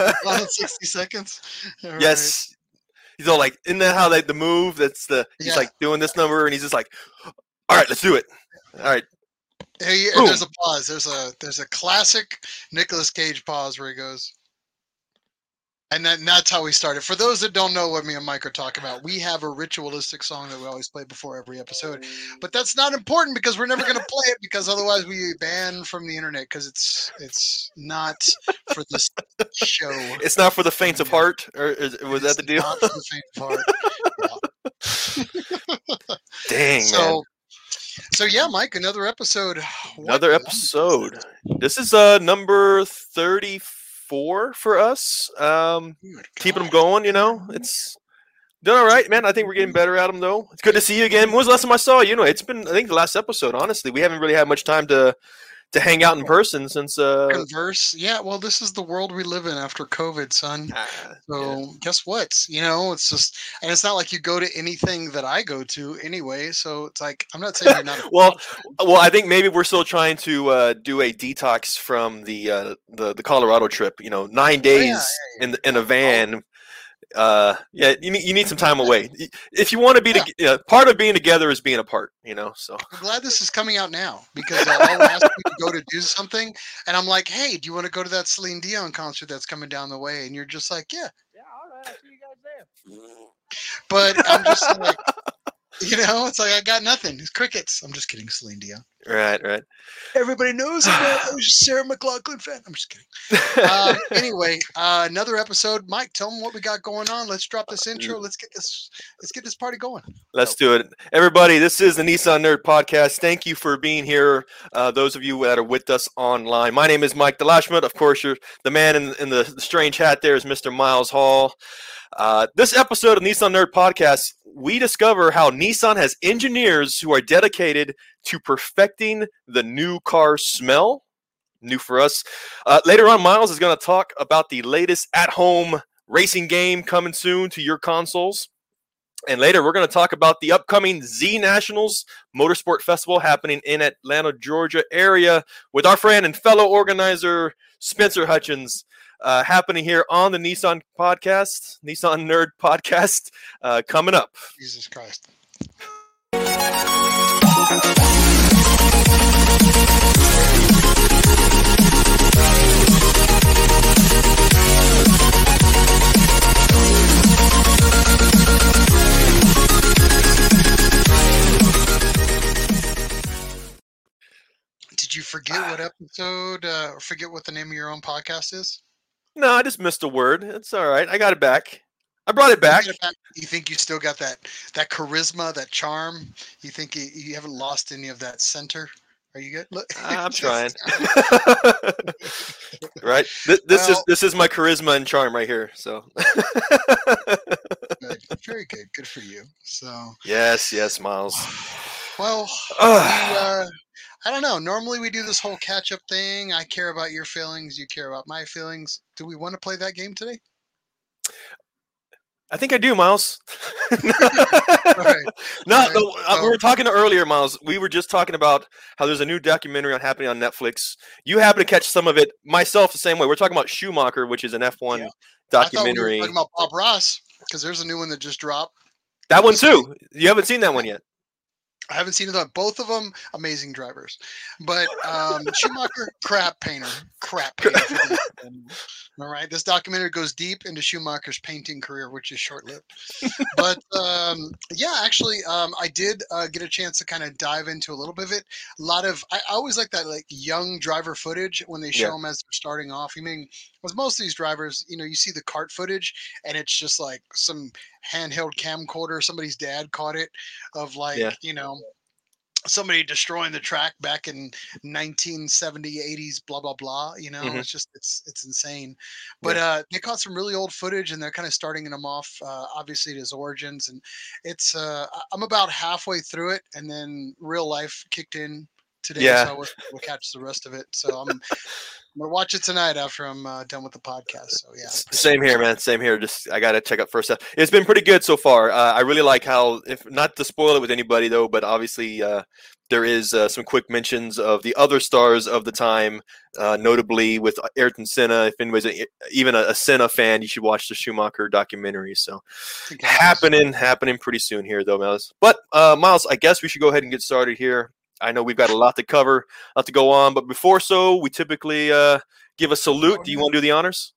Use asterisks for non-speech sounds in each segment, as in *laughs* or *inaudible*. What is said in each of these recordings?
*laughs* on 60 seconds. All right. yes. He's all like, isn't that how they the move? That's the he's Yeah. like doing this number, and he's just like, all right, let's do it. All right, Hey, there's a pause. There's a there's a classic Nicolas Cage pause where he goes, and then that's how we started. For those that don't know what me and Mike are talking about, we have a ritualistic song that we always play before every episode. But that's not important because we're never going to play it because otherwise we ban from the internet because it's it's not for this show. it's not for the faint of heart, or is, was that the deal? Not for the faint of heart. *laughs* Dang, man. So, so yeah, Mike, another episode. What Another episode. This is uh number thirty-four for us. Um, keeping them going. You know, it's done all right, man. I think we're getting better at them, though. It's good to see you again. When was the last time I saw you? You know, it's been I think the last episode. Honestly, we haven't really had much time to to hang out in person since. uh converse. Yeah, well, this is the world we live in after COVID, son. So yeah. guess what? You know, it's just, and it's not like you go to anything that I go to anyway. So it's like I'm not saying you're not. *laughs* Well, well, I think maybe we're still trying to uh, do a detox from the uh, the the Colorado trip. You know, nine Oh, yeah, days in in a van. Uh, yeah, you need you need some time away. If you want to be, Yeah. to, yeah, part of being together is being apart. You know, so I'm glad this is coming out now because uh, I'll ask you to go to do something, and I'm like, hey, do you want to go to that Celine Dion concert that's coming down the way? And you're just like, yeah. Yeah, all right. I'll see you guys there. But I'm just like, *laughs* you know, it's like I got nothing. It's crickets. I'm just kidding, Celine Dion. right, right. Everybody knows I'm *sighs* a Sarah McLachlan fan. I'm just kidding. um, *laughs* anyway, uh, another episode. Mike, tell them what we got going on. Let's drop this intro. Let's get this. Let's get this party going. Let's do it. Everybody, this is the Nissan Nerd Podcast. Thank you for being here. Uh, those of you that are with us online. My name is Mike Delashmut. Of course, you're the man in, in the strange hat there is Mr. Miles Hall. Uh, this episode of Nissan Nerd Podcast, we discover how Nissan has engineers who are dedicated to perfecting the new car smell. New for us. Uh, later on, Miles is going to talk about the latest at home racing game coming soon to your consoles. And later, we're going to talk about the upcoming Z Nationals Motorsport Festival happening in Atlanta, Georgia area with our friend and fellow organizer Spencer Hutchins. Uh, happening here on the Nissan podcast, Nissan Nerd podcast, uh, coming up. Jesus Christ. Did you forget what episode? Uh, or forget what the name of your own podcast is? No, I just missed a word. It's all right. I got it back. I brought it back. get it back? You think you still got that that charisma, that charm? You think you, you haven't lost any of that center? Are you good? Look, ah, *laughs* I'm trying. *laughs* right. This, this is this is my charisma and charm right here. So. Good. Very good. Good for you. So, yes, yes, Miles. *sighs* *sighs* *sighs* well, we, uh, I don't know. Normally we do this whole catch up thing. I care about your feelings. You care about my feelings. Do we want to play that game today? I think I do, Miles. *laughs* right. *laughs* No, Alright, no, uh, we were talking earlier, Miles. We were just talking about how there's a new documentary on happening on Netflix. You happen to catch some of it. Myself, the same way. We're talking about Schumacher, which is an F1 Yeah. Thought we talking about Bob Ross because there's a new one that just dropped. that one too. You haven't seen that one yet. I haven't seen it on both of them. Amazing drivers, but um, Schumacher, *laughs* crap painter, crap painter. All right, this documentary goes deep into Schumacher's painting career, which is short-lived. but um, yeah, actually, um, I did uh, get a chance to kind of dive into a little bit of it. A lot of I, I always like that like young driver footage when they show Yeah. them as they're starting off. I mean, because most of these drivers, you know, you see the cart footage and it's just like some handheld camcorder. Somebody's dad caught it of like Yeah. you know somebody destroying the track back in 1970 80s blah blah blah you know Mhm. it's just it's it's insane but uh they caught some really old footage and they're kind of starting them off uh obviously at his origins and it's uh i'm about halfway through it and then real life kicked in today Yeah. so I wasn't able to catch the rest of it so i'm *laughs* I'm gonna watch it tonight after I'm uh, done with the podcast. So yeah, Same here, man. Same here. Just I gotta check out first. It's been pretty good so far. Uh, I really like how, if not to spoil it with anybody though, but obviously uh, there is uh, some quick mentions of the other stars of the time, uh, notably with Ayrton Senna. If anybody's a, even a, a, Senna fan, you should watch the Schumacher documentary. So, happening, happening pretty soon here, though, Miles. But uh, Miles, I guess we should go ahead and get started here. I know we've got a lot to cover, a lot to go on, but before so, we typically uh, give a salute. Do you want to do the honors?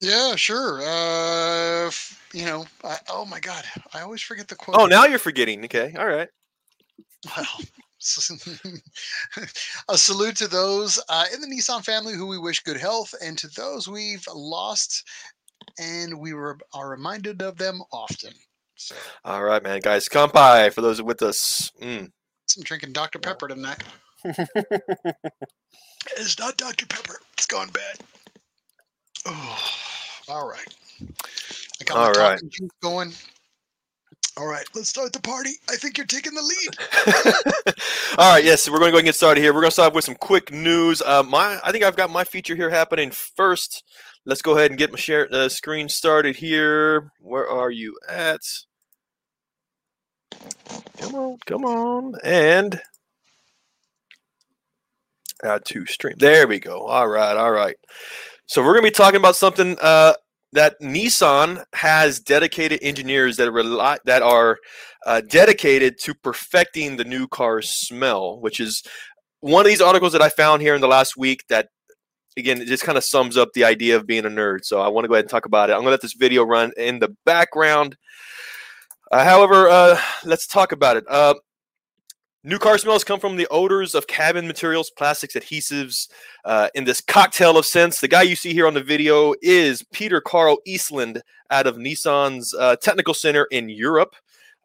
Yeah, sure. Uh, you know, I, oh my God, I always forget the quote. Oh, now you're forgetting. Okay, all right. Well, *laughs* *laughs* a salute to those uh, in the Nissan family who we wish good health, and to those we've lost, and we were, are reminded of them often. So. All right, man, guys, come by for those with us. Mm. I'm drinking Dr. Pepper tonight. *laughs* it's not Dr. Pepper. It's gone bad. Oh, all right. I got all my right. going. All right, let's start the party. I think you're taking the lead. *laughs* All right, yes, we're going to go and get started here. We're going to start with some quick news. Uh, my, I think I've got my feature here happening first. Let's go ahead and get my share uh, screen started here. Where are you at? Come on, come on, and add to stream. There we go. All right, all right. So we're to be talking about something uh, that Nissan has dedicated engineers that rely that are uh, dedicated to perfecting the new car's smell, which is one of these articles that I found here in the last week that again it just kind of sums up the idea of being a nerd. So I want to go ahead and talk about it. I'm going to let this video run in the background. Uh, however, uh, let's talk about it. Uh, New car smells come from the odors of cabin materials, plastics, adhesives, uh, in this cocktail of scents. The guy you see here on the video is Peter Carl Eastland out of Nissan's uh, technical center in Europe,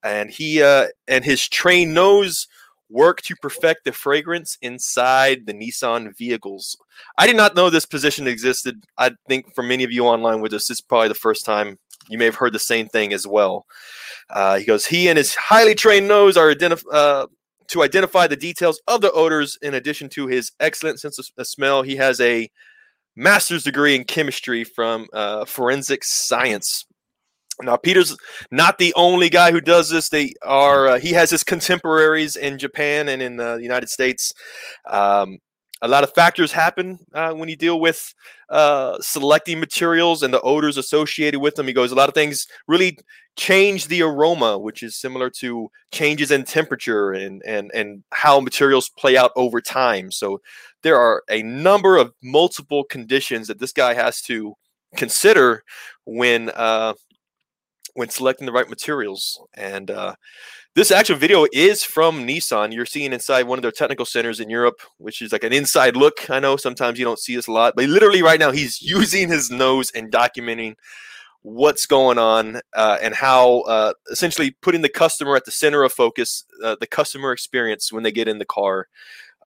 and he uh, and his trained nose work to perfect the fragrance inside the Nissan vehicles. I did not know this position existed. I think for many of you online with us, this is probably the first time you may have heard the same thing as well. Uh, he goes, he and his highly trained nose are identified uh, to identify the details of the odors in addition to his excellent sense of smell. He has a master's degree in chemistry from uh, forensic science. Now, Peter's not the only guy who does this. They are. Uh, he has his contemporaries in Japan and in uh, the United States. Um, a lot of factors happen uh, when you deal with uh, selecting materials and the odors associated with them. He goes, a lot of things really change the aroma, which is similar to changes in temperature and and and how materials play out over time. So there are a number of multiple conditions that this guy has to consider when uh, when selecting the right materials. And uh, this actual video is from Nissan. You're seeing inside one of their technical centers in Europe, which is like an inside look. I know sometimes you don't see this a lot, but literally right now he's *laughs* using his nose and documenting what's going on uh, and how uh, essentially putting the customer at the center of focus, uh, the customer experience when they get in the car,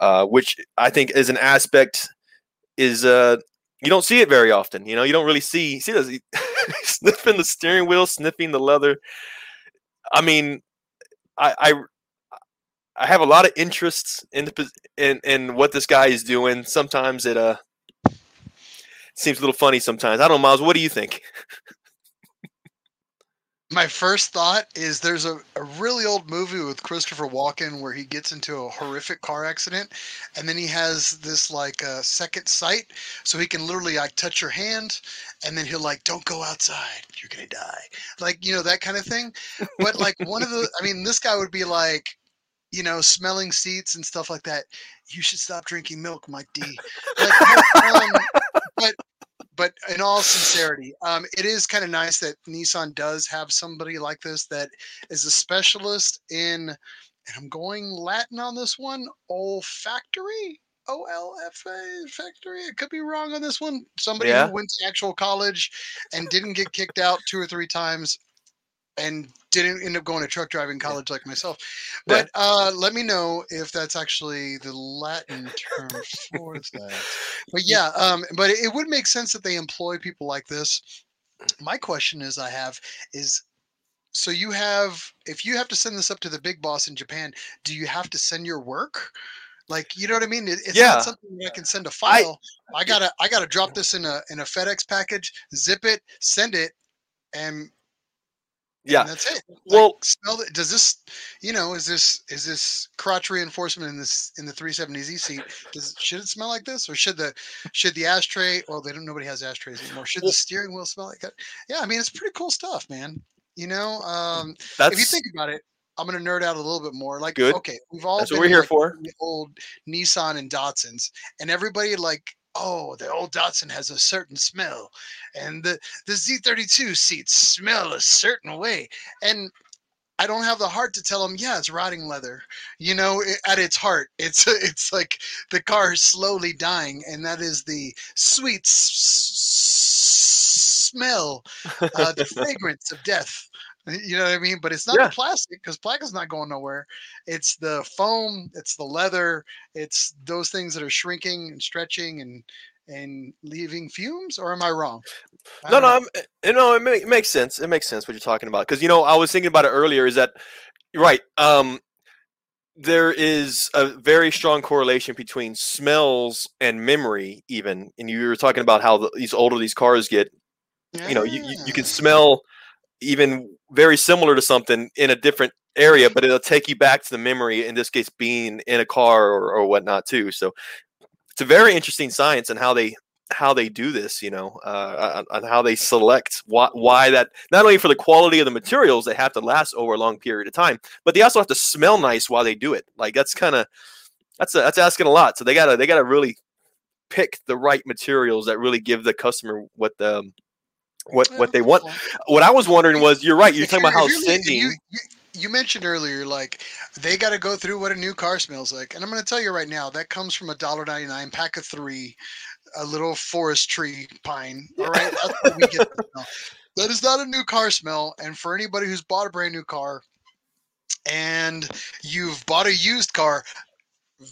uh, which I think is an aspect is uh, you don't see it very often. You know, you don't really see see this *laughs* sniffing the steering wheel, sniffing the leather. I mean, I, I I have a lot of interests in the in in what this guy is doing. Sometimes it uh seems a little funny. Sometimes I don't know, Miles. What do you think? *laughs* my first thought is there's a, a really old movie with Christopher Walken where he gets into a horrific car accident and then he has this like uh, second sight so he can literally like touch your hand and then he'll like don't go outside you're gonna die. Like you know that kind of thing. But like one of the I mean this guy would be like you know smelling seats and stuff like that. You should stop drinking milk Mike D. Like, um, but but in all sincerity, um, it is kind of nice that Nissan does have somebody like this that is a specialist in, and I'm going Latin on this one, olfactory. O L F A factory. It could be wrong on this one. Somebody Yeah. who went to actual college and didn't get kicked out two or three times and didn't end up going to truck driving college like myself. Yeah. But uh, let me know if that's actually the Latin term for that. But *laughs* yeah, um, but it would make sense that they employ people like this. My question is, I have is. So you have, if you have to send this up to the big boss in Japan, do you have to send your work? Like, you know what I mean? It- It's Yeah. not something I can send a file. I, gotta, I gotta drop this in a in a FedEx package, zip it, send it, and Yeah. And that's it. Well- smell it. Does this, you know, is this is this crotch reinforcement in this in the 370Z seat? Does should it smell like this, or should the should the ashtray? Well, they don't. Nobody has ashtrays anymore. Should the steering wheel smell like that? Yeah, I mean, it's pretty cool stuff, man. You know, um, That's if you think about it, I'm gonna nerd out a little bit more. Like, Good. okay, we've all That's what we're here like, for. old Nissan and Datsuns, and everybody like, oh, the old Datsun has a certain smell, and the the Z32 seats smell a certain way, and I don't have the heart to tell them, yeah, it's rotting leather. You know, at its heart, it's *laughs* it's like the car is slowly dying, and that is the sweet s- s- smell, uh, the *laughs* fragrance of death. *laughs* You know what I mean? But it's not Yeah. the plastic because plastic's not going nowhere. It's the foam, it's the leather, it's those things that are shrinking and stretching and and leaving fumes. Or am I wrong? I No, no. I'm, eh, you know, it, ma- it makes sense. It makes sense what you're talking about because you know I was thinking about it earlier. Is that right? Um, there is a very strong correlation between smells and memory, even. And you were talking about how the, these older these cars get. You know, you, you, you can smell even very similar to something in a different area, but it'll take you back to the memory. In this case, being in a car or, or whatnot too. So it's a very interesting science and how they how they do this, you know, uh, on, on how they select why, why that not only for the quality of the materials they have to last over a long period of time, but they also have to smell nice while they do it. Like that's kind of that's a, that's asking a lot. So they gotta they gotta really pick the right materials that really give the customer what the what what they want. What I was wondering was, you're right. You're If talking about how sending. You, you, you mentioned earlier, like they got to go through what a new car smells like, and I'm going to tell you right now, that comes from a dollar ninety nine pack of three, a little forest tree pine. All right, that's what we get. That is not a new car smell, and for anybody who's bought a brand new car, and you've bought a used car,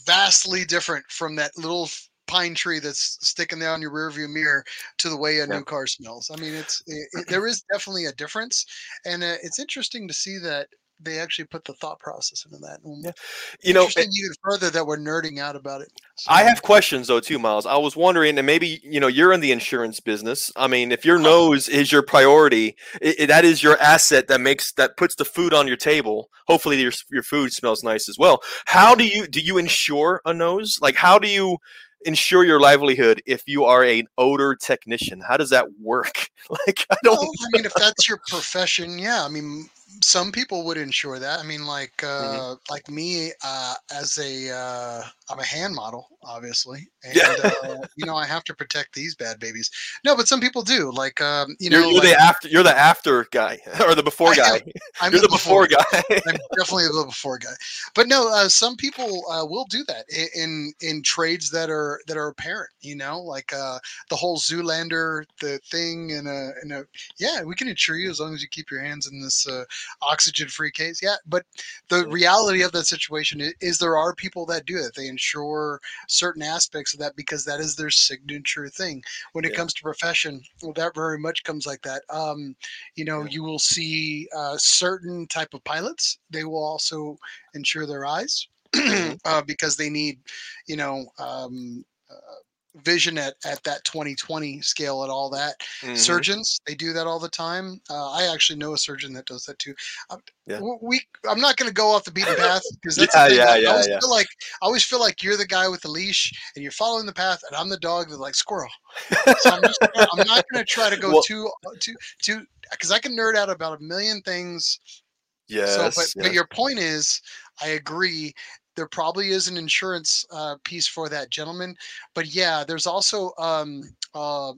vastly different from that little pine tree that's sticking there on your rearview mirror to the way a Yeah. new car smells. I mean, it's it, it- there is definitely a difference, and uh, it's interesting to see that they actually put the thought process into that. And Yeah. you know, interesting even further that we're nerding out about it. I have questions though too, Miles. I was wondering, and maybe you know you're in the insurance business. I mean, if your Uh-huh. nose is your priority, i i- that is your asset that makes that puts the food on your table. Hopefully, your your food smells nice as well. How do you do you insure a nose? Like, how do you ensure your livelihood if you are an odor technician? How does that work? *laughs* Like, I don't. Well, I mean, if that's your profession, yeah. I mean, some people would insure that. I mean, like Mm-hmm. uh, like me uh, as a uh, I'm a hand model, obviously, and Yeah. uh, you know I have to protect these bad babies. No, but some people do. Like um, you You're, know, you're like, the after. You're the after guy *laughs* or the before guy. I'm You're the before guy. I'm definitely the before guy. But no, uh, some people uh, will do that i- in in trades that are that are apparent. You know, like uh, the whole Zoolander the thing, and a and a yeah, we can insure you as long as you keep your hands in this uh, oxygen free case. Yeah, but the reality of that situation is, is there are people that do it. They insure certain aspects of that because that is their signature thing. When it Yeah. comes to profession, well, that very much comes like that. Um, you know Yeah. you will see uh, certain type of pilots they will also ensure their eyes *clears throat* Mhm. uh, because they need you know um, uh, vision at, at that 2020 scale and all that Mhm. surgeons they do that all the time uh, i actually know a surgeon that does that too Um, Yeah. we i'm not going to go off the beaten path because that's Yeah, yeah, I, yeah, I always yeah. feel like i always feel like you're the guy with the leash and you're following the path and i'm the dog that like squirrel so I'm, just, I'm not going to try to *laughs* go Well- too too too because I can nerd out about a million things. Yes. so, but, but your point is, I agree. There probably is an insurance uh, piece for that gentleman, but yeah, there's also um, uh,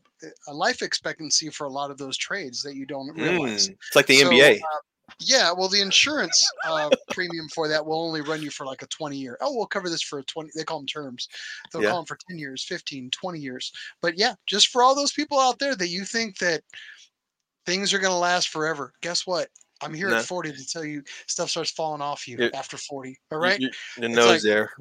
a life expectancy for a lot of those trades that you don't realize. Mm, It's like the So, NBA. uh, yeah, well, the insurance uh, premium for that will only run you for like a 20 year. Oh, we'll cover this for a 20. They call them terms. They'll Yeah. call them for 10 years, 15, 20 years. But yeah, just for all those people out there that you think that things are going to last forever, guess what? I'm here Nah. at 40 to tell you stuff starts falling off you Yeah. after 40. All right. Y- right. y- It's nose like- there.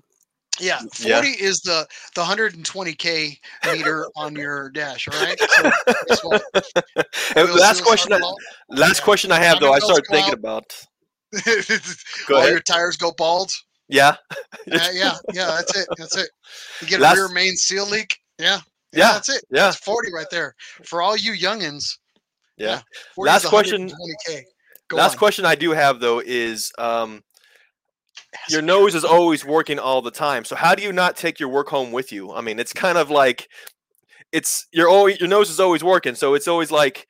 Yeah, Yeah. 40 is the the 120k meter on your dash. All right. So guess what? *laughs* And Wheel last question. I-. Last question I have though. I started thinking out. about. *laughs* Go All ahead. your tires go bald. Yeah. Yeah, *laughs* uh, yeah, yeah. That's it. That's it. You get a rear main seal leak. Yeah, Yeah, That's it. yeah. That's 40 right there for all you youngins. Yeah. 40 is Last question- 120k. Go Last on. question I do have though is um, your nose is always working all the time. So how do you not take your work home with you? I mean, it's kind of like it's your always your nose is always working. So it's always like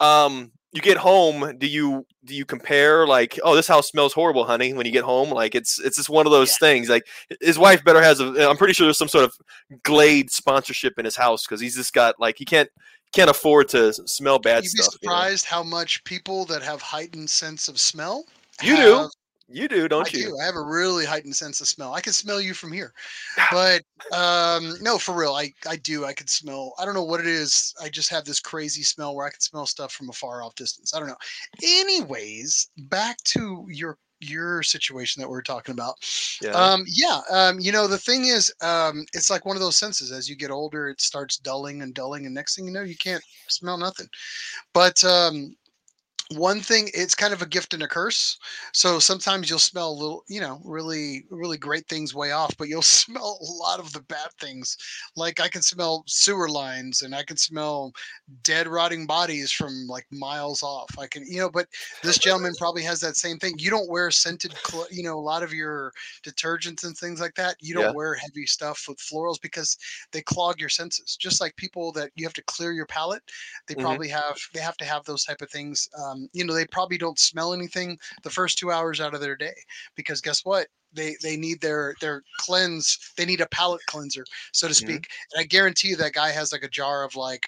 um, you get home. Do you do you compare like oh this house smells horrible, honey? When you get home, like it's it's just one of those things. Like his wife better has a. I'm pretty sure there's some sort of Glade sponsorship in his house because he's just got like he can't can't afford to smell bad You'd be stuff. you know? surprised how much people that have heightened sense of smell. You do, You do, don't I you? do. I have a really heightened sense of smell. I can smell you from here. But um, no, for real, I I do. I can smell. I don't know what it is. I just have this crazy smell where I can smell stuff from a far off distance. I don't know. Anyways, back to your your situation that we are talking about. Yeah. Um, yeah. Um, you know, the thing is, um, it's like one of those senses. As you get older, it starts dulling and dulling, and next thing you know, you can't smell nothing. But um, one thing, it's kind of a gift and a curse. So sometimes you'll smell a little, you know, really, really great things way off, but you'll *laughs* smell a lot of the bad things. Like I can smell sewer lines, and I can smell dead, rotting bodies from like miles off. I can, you know, but this gentleman *laughs* probably has that same thing. You don't wear scented, cl- you know, a lot of your detergents and things like that. You don't Yeah. wear heavy stuff with florals because they clog your senses. Just like people that you have to clear your palate, they Mhm. probably have they have to have those type of things. Um, Um, you know, they probably don't smell anything the first two hours out of their day because guess what? They they need their their cleanse. They need a palate cleanser, so to speak. And I guarantee you that guy has like a jar of like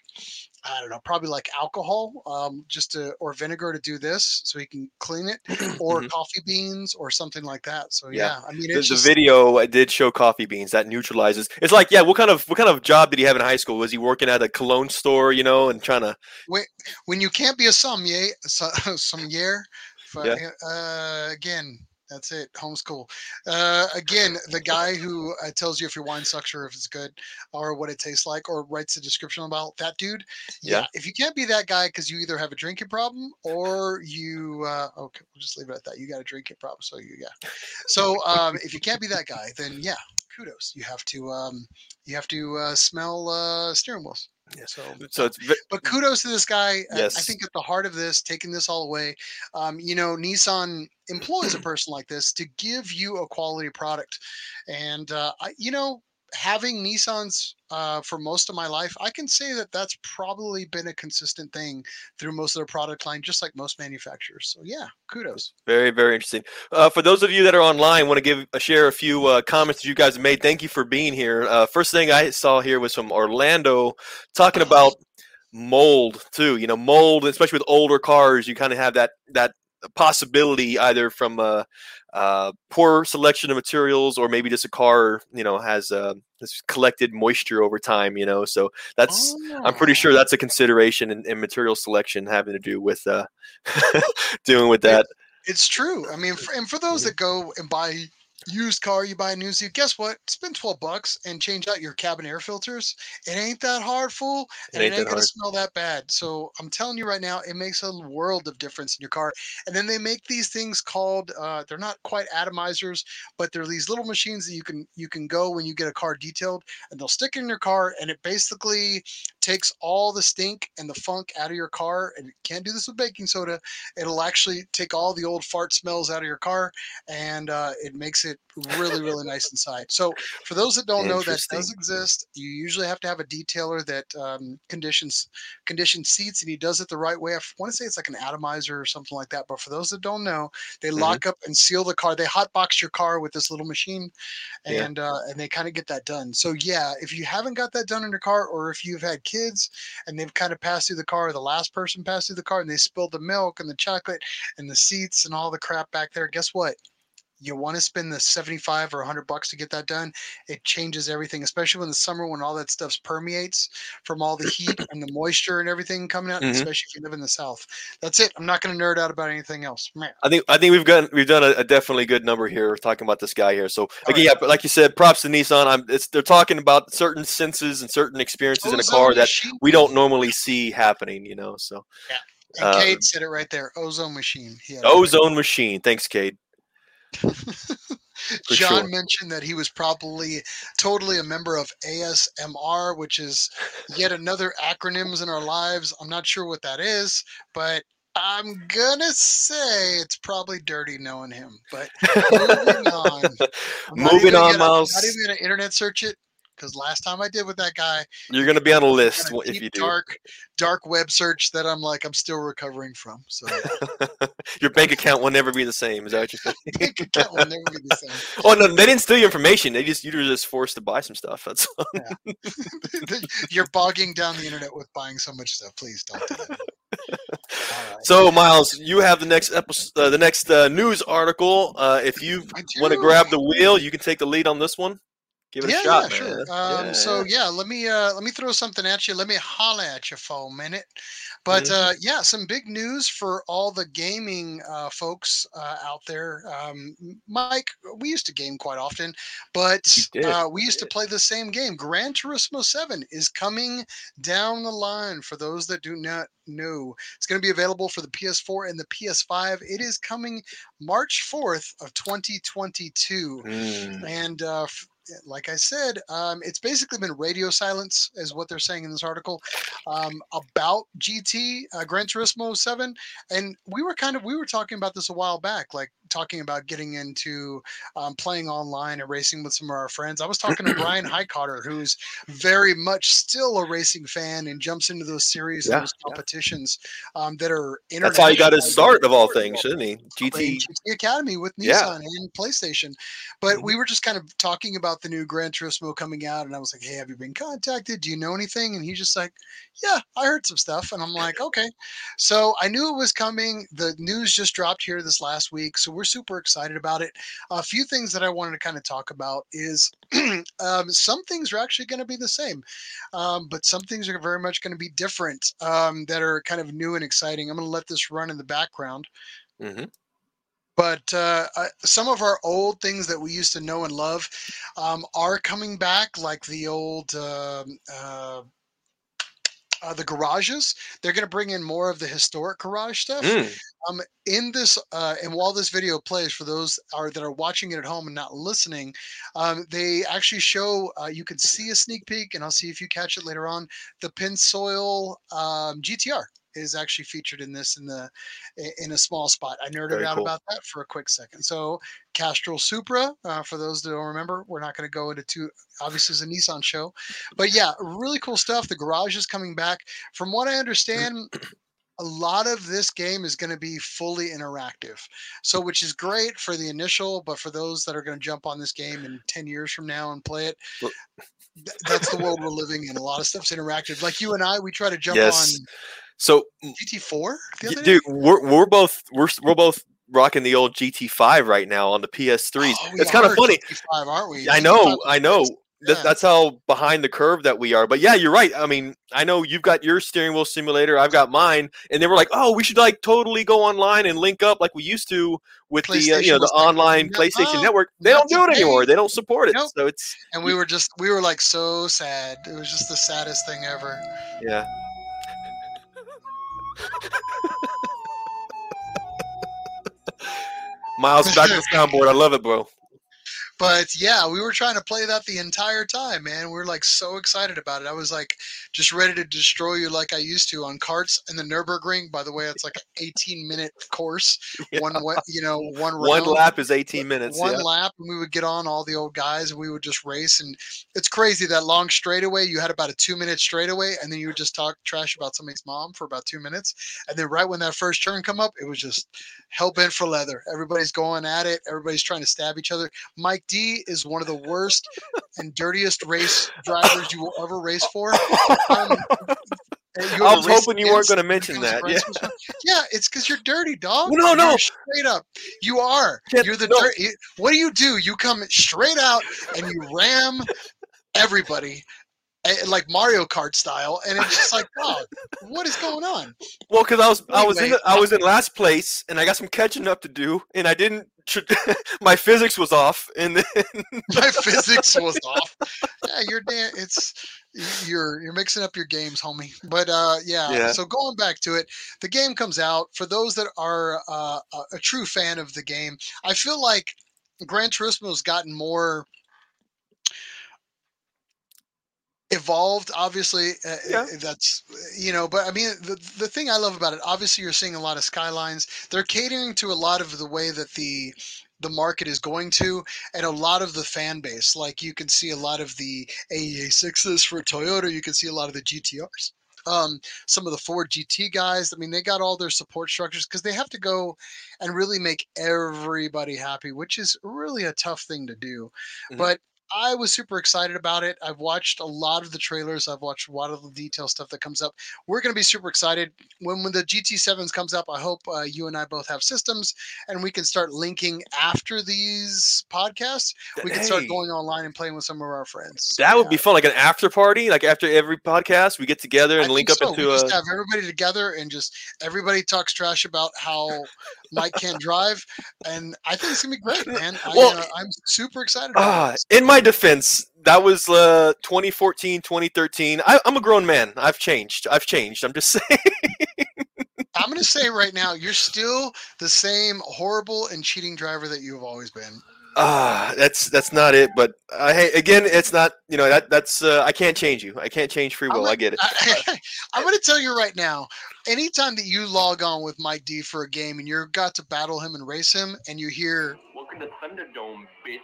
I don't know, probably like alcohol, um, just to or vinegar to do this, so he can clean it, *clears throat* or Mhm. coffee beans or something like that. So Yeah. yeah, I mean, the, it's the just, video uh, did show coffee beans that neutralizes. It's like, yeah, what kind of what kind of job did he have in high school? Was he working at a cologne store, you know, and trying to? when when you can't be a sommelier, so- *laughs* sommelier, for, Yeah. uh, again, that's it. Homeschool. Uh, again, the *laughs* guy who uh, tells you if your wine sucks or if it's good or what it tastes like or writes a description about that dude. Yeah. Yeah. If you can't be that guy because you either have a drinking problem or you, uh, okay, we'll just leave it at that. You got a drinking problem. So you, yeah. So um, if you can't be that guy, then yeah, kudos. You have to, um, you have to uh, smell uh, steering wheels. Yeah. So, So it's but kudos to this guy. I- I think at the heart of this, taking this all away, um, you know, Nissan employs a *clears throat* person like this to give you a quality product. And, uh, I, you know, having Nissans uh, for most of my life, I can say that that's probably been a consistent thing through most of their product line, just like most manufacturers. So, yeah, kudos. very very interesting. Uh, for those of you that are online, want to give uh, share a few uh, comments that you guys have made. Thank you for being here. Uh, first thing I saw here was from Orlando talking about mold too. You know, mold, especially with older cars, you kind of have that that possibility either from a, uh poor selection of materials or maybe just a car you know has uh, has collected moisture over time you know so that's i'm pretty Oh. sure that's a consideration in, in material selection having to do with uh *laughs* doing with that It's true. I mean, for, and for those that go and buy used car, you buy a new Zeep, guess what? Spend 12 bucks and change out your cabin air filters. It ain't that hard, fool. It And it ain't ain't, gonna hard. smell that bad. So I'm telling you right now, it makes a world of difference in your car. And then they make these things called uh, they're not quite atomizers, but they're these little machines that you can you can go when you get a car detailed and they'll stick in your car and it basically takes all the stink and the funk out of your car. And you can't do this with baking soda it'll actually take all the old fart smells out of your car and uh, it makes it really really nice inside so for those that don't know that does exist you usually have to have a detailer that um, conditions condition seats and he does it the right way i want to say it's like an atomizer or something like that but for those that don't know they Mhm. lock up and seal the car they hotbox your car with this little machine Yeah. and uh, and they kind of get that done so yeah if you haven't got that done in your car or if you've had kids and they've kind of passed through the car, the last person passed through the car, and they spilled the milk and the chocolate and the seats and all the crap back there. Guess what? You want to spend the 75 or 100 bucks to get that done. It changes everything, especially when the summer when all that stuff permeates from all the heat *coughs* and the moisture and everything coming out, Mhm. especially if you live in the south. That's it. I'm not going to nerd out about anything else. Meh. I think I think we've got we've done a, a definitely good number here talking about this guy here. So again, right. yeah, like you said, props to Nissan. I'm it's they're talking about certain senses and certain experiences in a Ozone car that machine. we don't normally see happening. You know, so yeah And uh, Cade said it right there. Ozone machine. He had it right. ozone machine. Thanks, Cade. *laughs* John sure. mentioned that he was probably totally a member of ASMR, which is yet another acronyms in our lives. I'm not sure what that is, but I'm gonna say it's probably dirty knowing him, but moving on. *laughs* I'm Moving on, gonna- Miles. Not even gonna internet search it because last time I did with that guy, You're gonna be on a list if you do. dark, dark web search that I'm like I'm still recovering from. So *laughs* *laughs* Your bank account will never be the same. Is that what you're saying? *laughs* bank account will never be the same. *laughs* oh no, they didn't steal your information. They just you were just forced to buy some stuff. That's all. You're bogging down the internet with buying so much stuff. Please don't do right. So Miles, you have the next episode, uh, the next uh, news article. Uh, if you want to grab the wheel, you can take the lead on this one. Give it yeah, a shot, yeah, sure. Um, So yeah, let me uh, let me throw something at you. Let me holla at you for a minute. But Mhm. uh, yeah, some big news for all the gaming uh, folks uh, out there. Um, Mike, we used to game quite often, but uh, we used to play the same game. Gran Turismo Seven is coming down the line. For those that do not know, it's going to be available for the PS4 and the PS5. It is coming March 4th of 2022 Mm. and uh, like I said, um, it's basically been radio silence, is what they're saying in this article um, about GT uh, Gran Turismo Seven. And we were kind of we were talking about this a while back, like talking about getting into um, playing online and racing with some of our friends. I was talking to Brian *clears throat* Highcotter, who's very much still a racing fan and jumps into those series Yeah, and those yeah. competitions um, that are That's how he got his start of all things, shouldn't he? GT. GT Academy with Yeah. Nissan and PlayStation. But Mhm. we were just kind of talking about the new Gran Turismo coming out, and I was like, "Hey, have you been contacted? Do you know anything?" And he's just like, "Yeah, I heard some stuff." And I'm like, "Okay." So I knew it was coming. The news just dropped here this last week, so we're super excited about it. A few things that I wanted to kind of talk about is *clears throat* um, some things are actually going to be the same, um, but some things are very much going to be different um, that are kind of new and exciting. I'm going to let this run in the background hmm but uh, some of our old things that we used to know and love um, are coming back, like the old um, uh, uh, the garages. They're going to bring in more of the historic garage stuff. Mm. Um, in this, uh, and while this video plays, for those are that are watching it at home and not listening, um, they actually show. Uh, you can see a sneak peek, and I'll see if you catch it later on. The Pennzoil um, GTR is actually featured in this in the in a small spot. I nerded Very out cool. about that for a quick second. So Castrol Supra, uh, for those that don't remember, we're not going to go into too. Obviously, it's a Nissan show, but yeah, really cool stuff. The garage is coming back. From what I understand, a lot of this game is going to be fully interactive. So, which is great for the initial, but for those that are going to jump on this game in 10 years from now and play it, th- that's the world we're living in. A lot of stuff's interactive. Like you and I, we try to jump Yes. on So, mm, GT4 the other dude, we're we're both we're we're both rocking the old GT5 right now on the PS3s. Oh, it's kind of funny. GT5, aren't we? I know, I know. That, Yeah. That's how behind the curve that we are. But yeah, you're right. I mean, I know you've got your steering wheel simulator. I've got mine, and they were like, "Oh, we should like totally go online and link up like we used to with the uh, you know the like, online "No, PlayStation Network." They don't do it anymore. They don't support it. Nope. So it's And we were just, we were like so sad. It was just the saddest thing ever. yeah. Miles back to the soundboard. I love it, bro. But yeah, we were trying to play that the entire time, man. We were like so excited about it. I was like just ready to destroy you like I used to on carts and the Nurburgring. By the way, it's like an 18 minute course. *laughs* Yeah. One you know, one One round, lap is 18 minutes. one yeah. lap, and we would get on all the old guys and we would just race. And it's crazy that long straightaway. You had about a two minute straightaway, and then you would just talk trash about somebody's mom for about two minutes. And then right when that first turn come up, it was just hell bent for leather. Everybody's going at it. Everybody's trying to stab each other. Mike D is one of the worst and dirtiest race drivers you will ever race for. Um, I was hoping you weren't going to mention that. Yeah. Yeah, it's because you're dirty, dog. No, no. You're straight up. You are. You're the no. dirt. you- What do you do? You come straight out and you ram everybody. Eh, Like Mario Kart style, and it's just like, what is going on? Well, because I was I was in the, I was in last place, and I got some catching up to do, and I didn't. *laughs* my physics was off, and then *laughs* My physics was off. Yeah, you're damn. It's you're you're mixing up your games, homie. But uh, yeah, Yeah. So going back to it, the game comes out. For those that are uh, a, a true fan of the game, I feel like Gran Turismo's gotten more. Evolved obviously uh, Yeah. uh, that's you know but i mean the, the thing i love about it obviously you're seeing a lot of skylines they're catering to a lot of the way that the the market is going to and a lot of the fan base like you can see a lot of the AE86s for toyota you can see a lot of the gtrs um, some of the Ford GT guys, I mean, they got all their support structures because they have to go and really make everybody happy, which is really a tough thing to do. Mhm. But I was super excited about it. I've watched a lot of the trailers. I've watched a lot of the detail stuff that comes up. We're going to be super excited when when the GT7s comes up. I hope uh, you and I both have systems and we can start linking after these podcasts. We can start going online and playing with some of our friends. That would be fun, like an after party, like after every podcast, we get together I and link think up so. into we a. just have everybody together and just everybody talks trash about how Mike can't drive, and I think it's gonna be great, man. I, Well, uh, I'm super excited. About this. in my defense, that was uh, 2014, 2013. I, I'm a grown man. I've changed. I've changed. I'm just *laughs* saying. I'm gonna say right now, you're still the same horrible and cheating driver that you have always been. Ah, that's that's not it. But uh, hey, again, it's not. You know that that's. Uh, I can't change you. I can't change free will. gonna- I get it. I, am going to tell you right now. Anytime that you log on with Mike D for a game and you're got to battle him and race him, and you hear Welcome to Thunderdome, bitch.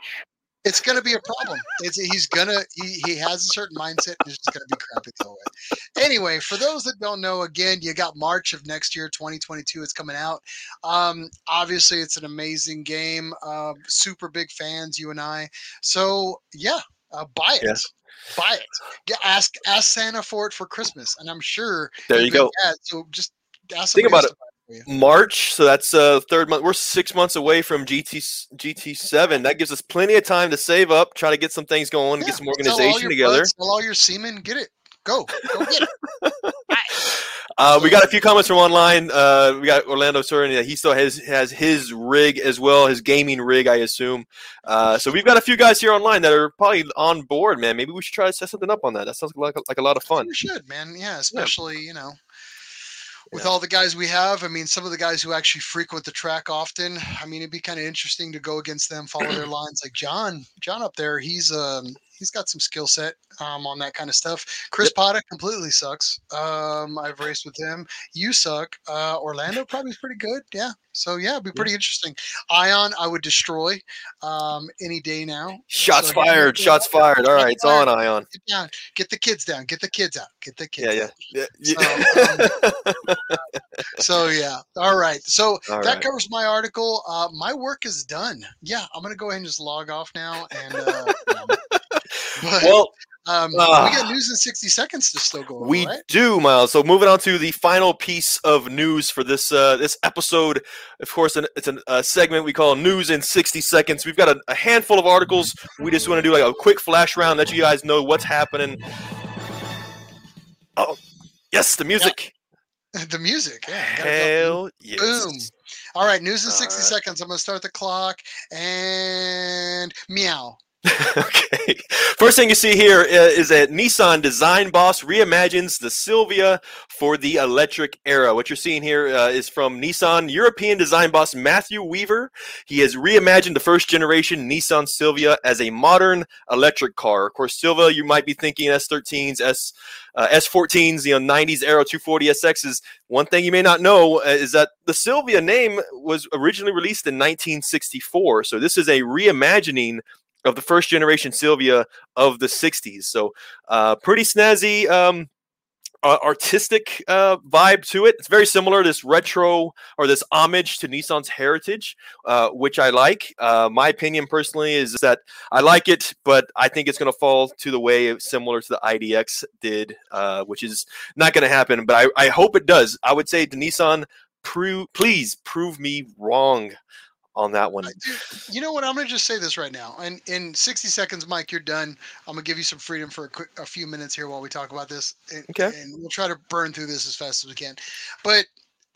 It's going to be a problem. It's he's gonna he, he has a certain mindset. And it's just going to be crappy the whole way. Anyway, for those that don't know, again, you got March of next year, 2022. It's coming out. Um, obviously, it's an amazing game. Uh, super big fans, you and I. So yeah, uh, buy it. Yes. Buy it. Yeah, ask ask Santa for it for Christmas, and I'm sure There you go. bad, so just ask Think about it. To buy for you. March, so that's uh third month. We're six months away from GT GT seven. That gives us plenty of time to save up, try to get some things going, Yeah, get some organization together. butts, Sell all your semen. Get it. Go. Go get it. *laughs* Uh, we got a few comments from online. Uh, we got Orlando. Yeah, he still has has his rig as well, his gaming rig, I assume. Uh, so we've got a few guys here online that are probably on board, man. Maybe we should try to set something up on that. That sounds like like a lot of fun. You should, man. Yeah, especially you know, with Yeah. all the guys we have. I mean, some of the guys who actually frequent the track often. I mean, it'd be kind of interesting to go against them, follow their *clears throat* lines. Like John, John up there, he's um he's got some skill set um on that kind of stuff. Chris Potta completely sucks. Um, I've raced with him. You suck. Uh, Orlando probably is pretty good. Yeah. So yeah, it'd be pretty interesting. Ion, I would destroy um any day now. Shots So fired! get- *laughs* Shots fired! All right, it's on. Ion. Get down. Get the kids down. Get the kids out. Get the kids. Yeah, yeah, yeah. yeah. So yeah, all right. So All that right. covers my article. Uh, my work is done. Yeah, I'm gonna go ahead and just log off now. And uh, um, *laughs* but well, um, ah. we got news in 60 seconds to still go. over, We right? do, Miles. So moving on to the final piece of news for this uh, this episode. Of course, an, it's a uh, segment we call "News in 60 Seconds." We've got a, a handful of articles. We just want to do like a quick flash round, let you guys know what's happening. Oh, yes, the music. *laughs* the music. Yeah. gotta go. Hell yes. Boom. All right, news in 60 All right. seconds. I'm gonna start the clock and meow. *laughs* okay. First thing you see here is uh, that Nissan Design Boss reimagines the Silvia for the electric era. What you're seeing here uh, is from Nissan European Design Boss Matthew Weaver. He has reimagined the first generation Nissan Silvia as a modern electric car. Of course, Silvia, you might be thinking S13s, S uh, S14s, you know, 90s Aero 240 SXs. One thing you may not know uh, is that the Silvia name was originally released in 1964. So this is a reimagining of the first generation Silvia of the 60s. So uh, pretty snazzy, um, artistic uh, vibe to it. It's very similar this retro or this homage to Nissan's heritage, uh, which I like. Uh, my opinion personally is that I like it, but I think it's going to fall to the way similar to the IDX did, uh, which is not going to happen. But I, I hope it does. I would say to Nissan, pro- please prove me wrong on that one. Uh, you know what? I'm gonna just say this right now. And in 60 seconds, Mike, you're done. I'm gonna give you some freedom for a quick, a few minutes here while we talk about this. And, Okay. And we'll try to burn through this as fast as we can. But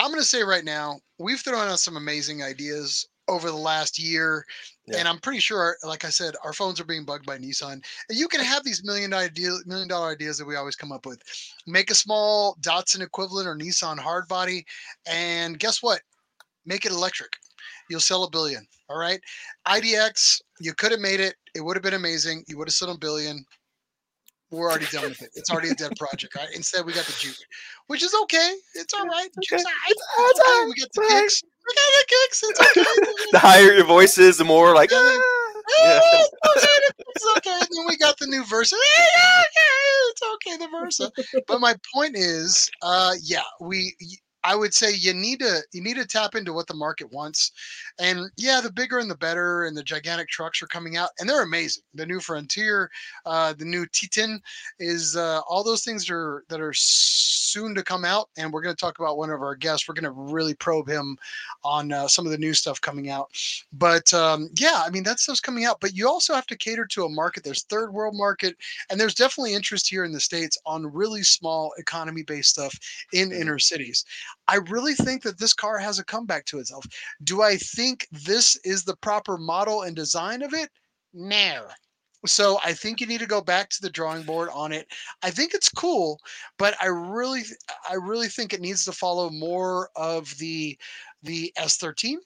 I'm gonna say right now, we've thrown out some amazing ideas over the last year, Yeah. and I'm pretty sure, like I said, our phones are being bugged by Nissan. And you can have these million idea, million dollar ideas that we always come up with. Make a small Datsun equivalent or Nissan hard body, and guess what? Make it electric you'll sell a billion. All right. IDX, you could have made it. It would have been amazing. You would have sold a billion. We're already done with it. It's already a dead project, right? Instead, we got the Juke, which is okay. It's all right. Juke's Okay. all right. It's. We got the kicks. We got the kicks. It's okay. *laughs* the higher your voice is, the more like. Yeah. "Ah." Yeah. It's okay. And then we got the new Versa. It's okay, the Versa. But my point is, uh, yeah, we. I would say you need to you need to tap into what the market wants, and yeah, the bigger and the better, and the gigantic trucks are coming out, and they're amazing. The new Frontier, uh, the new Titan, is uh, all those things are that are soon to come out, and we're going to talk about one of our guests. We're going to really probe him on uh, some of the new stuff coming out. But um, yeah, I mean that stuff's coming out. But you also have to cater to a market. There's third world market, and there's definitely interest here in the states on really small economy based stuff in inner cities. I really think that this car has a comeback to itself. Do I think this is the proper model and design of it? No. So I think you need to go back to the drawing board on it. I think it's cool, but I really I really think it needs to follow more of the the S13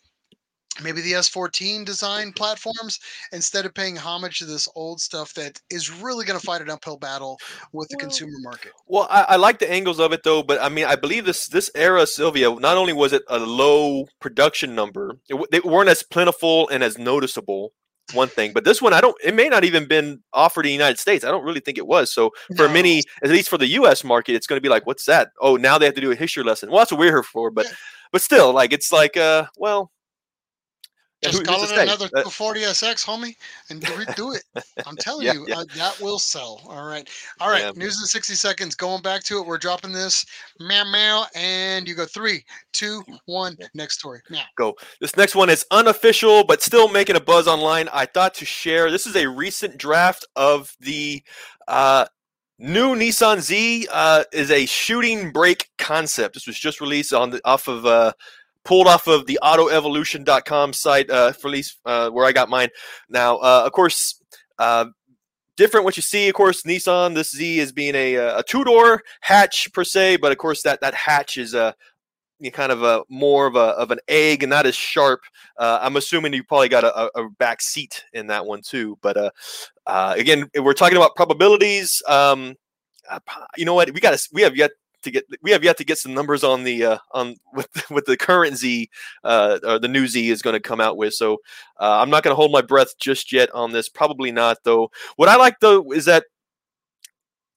maybe the S14 design platforms instead of paying homage to this old stuff that is really going to fight an uphill battle with the Well, consumer market. Well, I, I like the angles of it though, but I mean, I believe this this era, Silvia. Not only was it a low production number, it, they weren't as plentiful and as noticeable. One thing, but this one, I don't. It may not even been offered in the United States. I don't really think it was. So for No. many, at least for the U.S. market, it's going to be like, what's that? Oh, now they have to do a history lesson. Well, that's what we're here for. But Yeah. but still, like it's like, uh, well, Just call it another Uh, 240SX, homie, and do it. *laughs* I'm telling Yeah, you, yeah. uh, that will sell. All right. All right. News in 60 seconds. Going back to it. We're dropping this. Meow, meow. And you go three, two, one. Next story. Now. Go. This next one is unofficial, but still making a buzz online. I thought to share. This is a recent draft of the uh, new Nissan Z. Uh, is a shooting brake concept. This was just released on the off of uh, pulled off of the AutoEvolution.com site uh, for release uh, where I got mine. Now, uh, of course. Uh, Different what you see, of course. Nissan, this Z is being a, uh, a two door hatch per se, but of course that that hatch is a kind of a more of a of an egg and not as sharp. Uh, I'm assuming you probably got a, a, back seat in that one too. But uh, uh, again, we're talking about probabilities. Um, you know what? We got we have yet to get we have yet to get some numbers on the uh, on *laughs* with with the current Z uh, or the new Z is going to come out with. So uh, I'm not going to hold my breath just yet on this. Probably not though. What I like though is that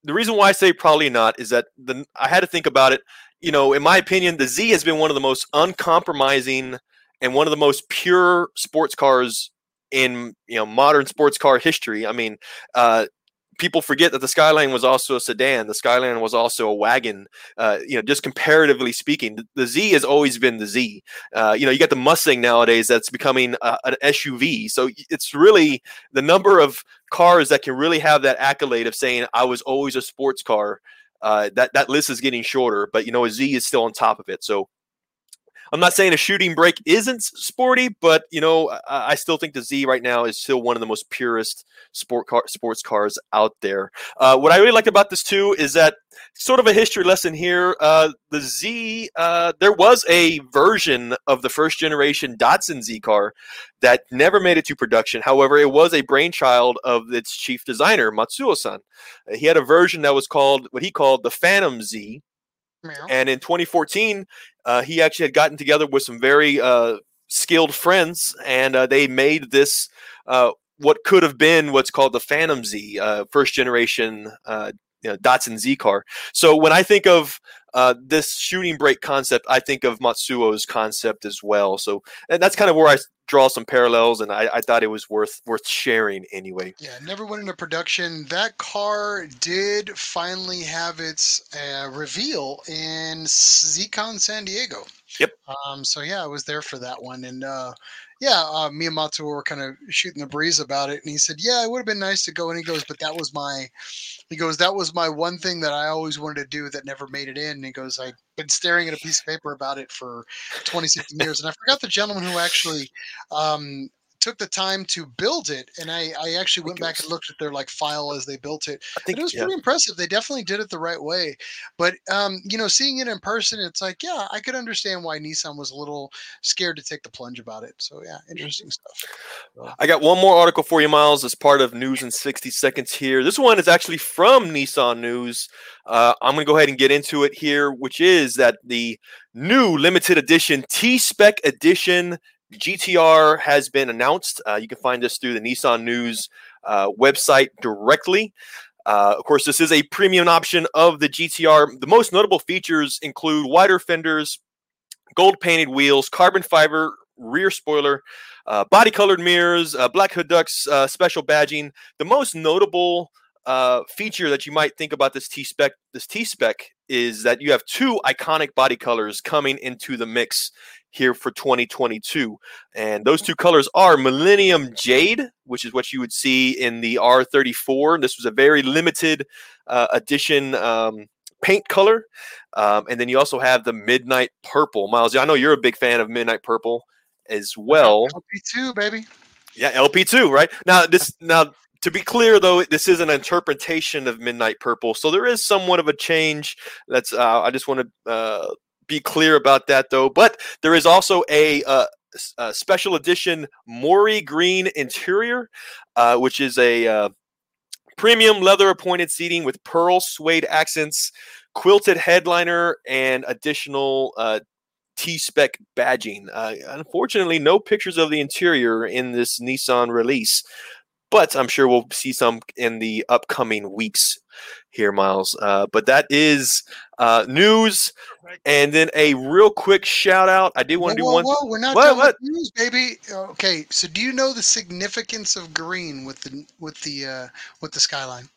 the reason why I say probably not is that the I had to think about it you know, in my opinion, the Z has been one of the most uncompromising and one of the most pure sports cars in you know modern sports car history. I mean, uh, people forget that the Skyline was also a sedan. The Skyline was also a wagon. Uh, you know, just comparatively speaking, the, the Z has always been the Z. Uh, you know, you got the Mustang nowadays that's becoming a, an SUV. So it's really the number of cars that can really have that accolade of saying I was always a sports car uh, that that list is getting shorter, but you know a Z is still on top of it. So I'm not saying a shooting brake isn't sporty, but you know I, I still think the Z right now is still one of the most purest sport car sports cars out there. Uh, what I really liked about this too is that sort of a history lesson here. Uh, the Z, uh, there was a version of the first generation Datsun Z car that never made it to production. However, it was a brainchild of its chief designer Matsuo-san. Uh, He had a version that was called what he called the Phantom Z. and in 2014, uh, he actually had gotten together with some very uh, skilled friends, and uh, they made this uh, what could have been what's called the Phantom Z, uh, first generation uh, you know, Datsun Z car. So when I think of this shooting brake concept, I think of Matsuo's concept as well. So and that's kind of where I draw some parallels, and I, I thought it was worth worth sharing anyway. Yeah, never went into production. That car did finally have its uh, reveal in ZCon San Diego. Yep. Um, so yeah, I was there for that one, and uh, yeah, uh, Matsuo were kind of shooting the breeze about it, and he said, "Yeah, it would have been nice to go." And he goes, "But that was my," he goes, "That was my one thing that I always wanted to do that never made it in." And he goes, "I've been staring at a piece of paper about it for 20 something years, and I forgot the gentleman who actually." Um, took the time to build it, and I, I actually went it back and looked at their like file as they built it. I think It was yeah. pretty impressive. They definitely did it the right way. But um, you know, seeing it in person, it's like, yeah, I could understand why Nissan was a little scared to take the plunge about it. So yeah, interesting stuff. I got one more article for you, Miles, as part of News in 60 Seconds here. This one is actually from Nissan News. Uh, I'm going to go ahead and get into it here, which is that the new limited edition T Spec Edition GTR has been announced. Uh, you can find this through the Nissan News uh, website directly. Uh, of course, this is a premium option of the GTR. The most notable features include wider fenders, gold painted wheels, carbon fiber rear spoiler, uh, body colored mirrors, uh, black hood ducts, uh, special badging. The most notable feature that you might think about this T spec, this T spec, is that you have two iconic body colors coming into the mix here for 2022, and those two colors are Millennium Jade, which is what you would see in the R34. This was a very limited uh, edition. Um, paint color um, and then you also have the midnight purple miles i know you're a big fan of midnight purple as well LP2, baby. yeah, LP2, right? Now this now to be clear though, this is an interpretation of Midnight Purple, so there is somewhat of a change. That's uh, I just want to uh, be clear about that though. But there is also a, uh, a special edition Mori Green interior, uh, which is a uh, premium leather appointed seating with pearl suede accents, quilted headliner, and additional uh, T spec badging. Uh, unfortunately, no pictures of the interior in this Nissan release, but I'm sure we'll see some in the upcoming weeks here, Miles. Uh, but that is uh, news. And then a real quick shout out. I did want to do whoa, one. whoa, we're not What, done what? with news, baby. Okay, so do you know the significance of green with the with the uh, with the skyline?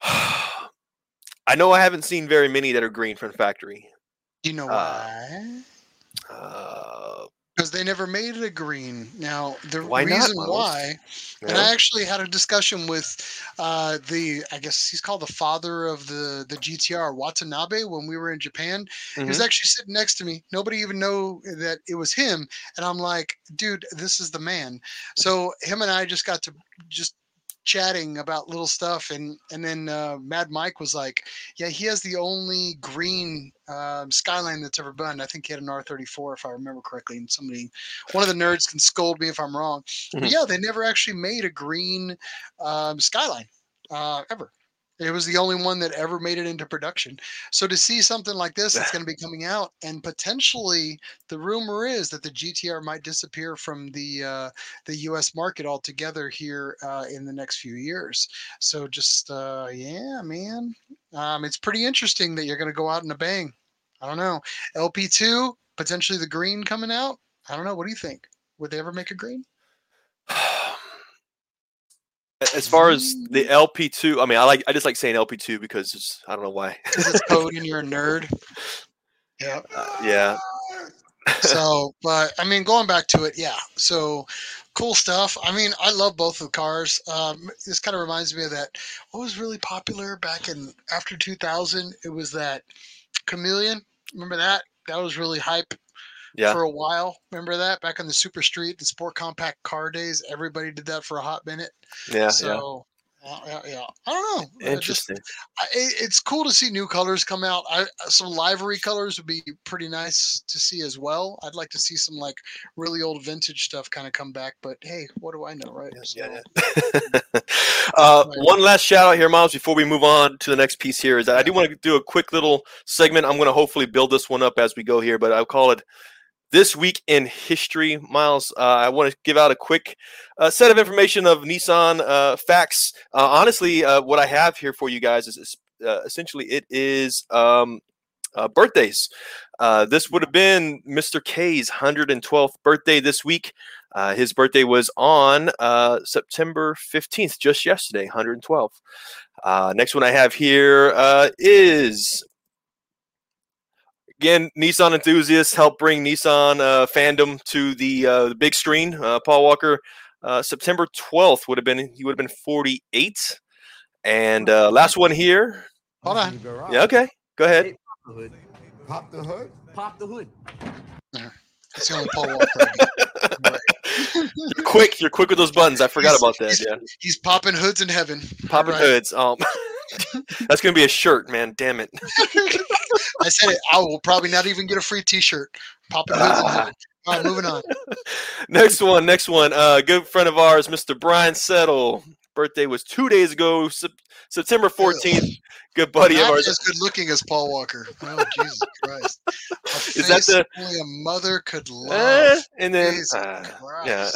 *sighs* I know I haven't seen very many that are green from the factory. Do you know Uh, why? Uh, Because they never made it a green. Now the Why reason Miles? why, and. I actually had a discussion with uh, the I guess he's called the father of the the GTR Watanabe when we were in Japan. He was Mhm. actually sitting next to me. Nobody even know that it was him, and I'm like, dude, this is the man. So him and I just got to just chatting about little stuff and and then uh, mad mike was like yeah he has the only green um, skyline that's ever been. I think he had an r34 if i remember correctly and somebody one of the *laughs* nerds can scold me if i'm wrong. But Mhm. yeah they never actually made a green um, skyline uh, ever it was the only one that ever made it into production so to see something like this that's going to be *laughs* coming out and potentially the rumor is that the gtr might disappear from the uh, the U.S. market altogether here uh, in the next few years. So just uh, yeah, man, um, it's pretty interesting that you're going to go out in a bang. I don't know. LP2 potentially the green coming out. I don't know. What do you think? Would they ever make a green? *sighs* As far as the LP2, I mean, I like I just like saying LP2 because it's, I don't know why. Because it's code and you're a *laughs* nerd. Yeah. Uh, yeah. so *laughs* but i mean going back to it yeah so cool stuff i mean i love both of the cars um this kind of reminds me of that what was really popular back in after 2000 it was that chameleon remember that that was really hype Yeah. for a while remember that back on the super street the sport compact car days everybody did that for a hot minute Yeah. so yeah, yeah, yeah. I don't know. Uh, just- Interesting. I, it- it's cool to see new colors come out. I, some livery colors would be pretty nice to see as well. I'd like to see some like really old vintage stuff kind of come back. But hey, what do I know, right? Yeah, So, yeah. *laughs* *laughs* uh, one last shout out here, Miles, before we move on to the next piece here is that I do want to do a quick little segment. I'm going to hopefully build this one up as we go here, but I'll call it This Week in History. Miles, uh, I want to give out a quick uh, set of information of Nissan uh, facts. Uh, honestly, uh, what I have here for you guys is, uh, essentially it is um, birthdays. This would have been Mr. K's 112th birthday this week. His birthday was on September 15th, just yesterday, 112. Uh, next one I have here is again Nissan enthusiasts help bring Nissan uh, fandom to the uh, the big screen. Uh, Paul Walker, uh, September 12th would have been he would have been 48. And uh, last one here. Hold on. Yeah, okay, go ahead. Pop the hood. Pop the hood. Pop the hood. it's the only Paul Walker. I get. Right. *laughs* You're quick. You're quick with those buttons. I forgot He's- about that. he's- Yeah, He's popping hoods in heaven. popping Right. hoods. Um, *laughs* that's gonna be a shirt, man. Damn it. *laughs* I said it. I will probably not even get a free T-shirt. Popping Ah. heaven. All right, moving on. *laughs* Next one. Next one. Uh, good friend of ours, Mr. Brian Settle. Birthday was two days ago, Sep- September 14th. Good buddy of ours. as good looking as Paul Walker. Oh Jesus Christ! A *laughs* Is that face the- only a mother could Eh, love? and then uh, yeah.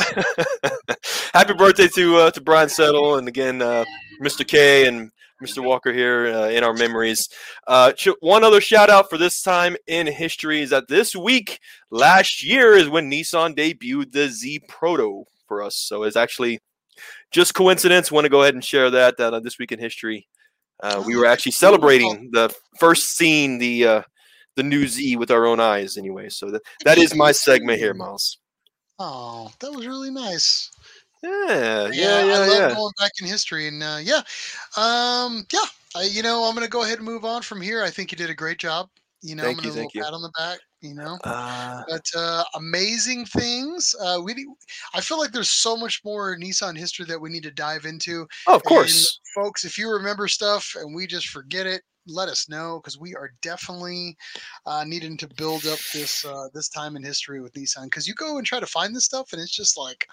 *laughs* Happy birthday to uh, to Brian Settle and again uh, Mr. K and Mr. Walker here uh, in our memories. Uh, one other shout out for this time in history is that this week last year is when Nissan debuted the Z Proto for us. So it's actually just coincidence. Want to go ahead and share that that uh, this week in history. Uh, we were actually celebrating the first seeing the uh, the new Z with our own eyes. Anyway, so that that is my segment here, Miles. Oh, that was really nice. Yeah, yeah, I yeah, I love yeah. going back in history, and uh, yeah, um, yeah. I, you know, I'm gonna go ahead and move on from here. I think you did a great job. You know, Thank I'm you, gonna little you. pat on the back. You know, Uh, but uh, amazing things. Uh, we, I feel like there's so much more Nissan history that we need to dive into. oh, of course. folks, if you remember stuff and we just forget it, let us know because we are definitely uh, needing to build up this uh, this time in history with Nissan. Because you go and try to find this stuff, and it's just like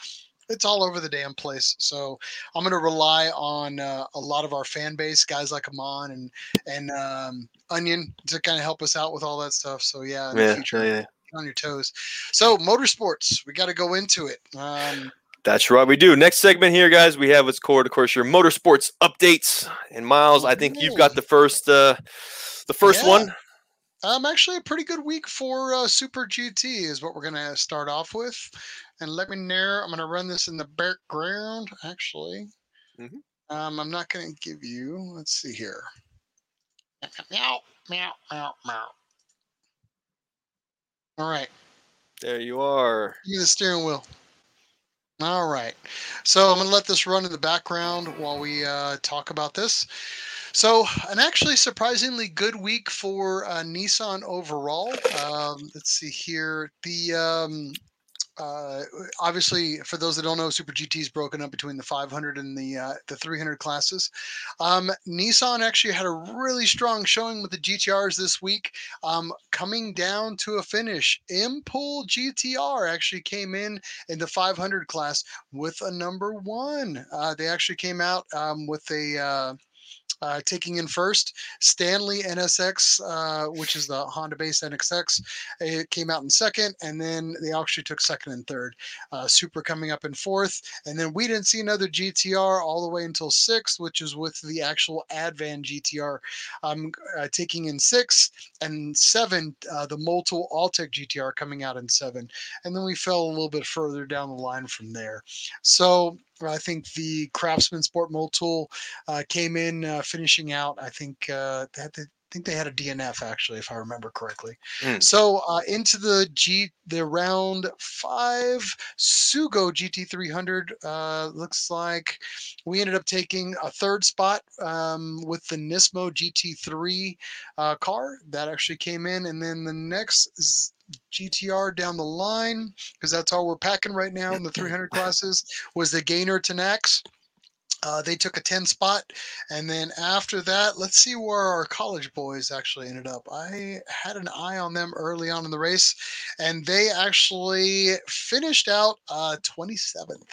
it's all over the damn place. So I'm going to rely on uh, a lot of our fan base, guys like Amon and and um, Onion, to kind of help us out with all that stuff. So yeah, in the future, yeah, yeah. on your toes. So motorsports, we got to go into it. Um, That's right. We do. Next segment here, guys. We have what's called, of course, your motorsports updates. And Miles, I think you've got the first, uh, the first Yeah. one. Um, actually, a pretty good week for uh, Super GT is what we're gonna start off with. And let me know. I'm gonna run this in the background. Actually, Mhm. um, I'm not gonna give you. Let's see here. Meow, meow, meow, meow. All right. There you are. Give me the steering wheel. All right. So I'm going to let this run in the background while we uh, talk about this. So, an actually surprisingly good week for uh, Nissan overall. Um, let's see here. The um, uh, obviously, for those that don't know, Super GT is broken up between the 500 and the uh, the 300 classes. Um, Nissan actually had a really strong showing with the GTRs this week um, coming down to a finish. Impul GTR actually came in in the 500 class with a number one. Uh, they actually came out um, with a. Uh, taking in first, Stanley NSX, uh, which is the Honda base NSX, it came out in second, and then they actually took second and third. Uh, Super coming up in fourth, and then we didn't see another GTR all the way until sixth, which is with the actual Advan GTR um, uh, taking in sixth, and seven, uh, the Motul Autech GTR coming out in seven, and then we fell a little bit further down the line from there. So I think the Craftsports Motul uh, came in uh, finishing out. I think uh, to, I think they had a DNF actually, if I remember correctly. Mm. So uh, into the G the round five Sugo GT300 uh, looks like we ended up taking a third spot um, with the Nismo GT3 uh, car that actually came in, and then the next z- GTR down the line because that's all we're packing right now in the *laughs* 300 classes was the Gainer Tanax. Uh, they took a 10 spot. And then after that, let's see where our college boys actually ended up. I had an eye on them early on in the race, and they actually finished out uh, 27th.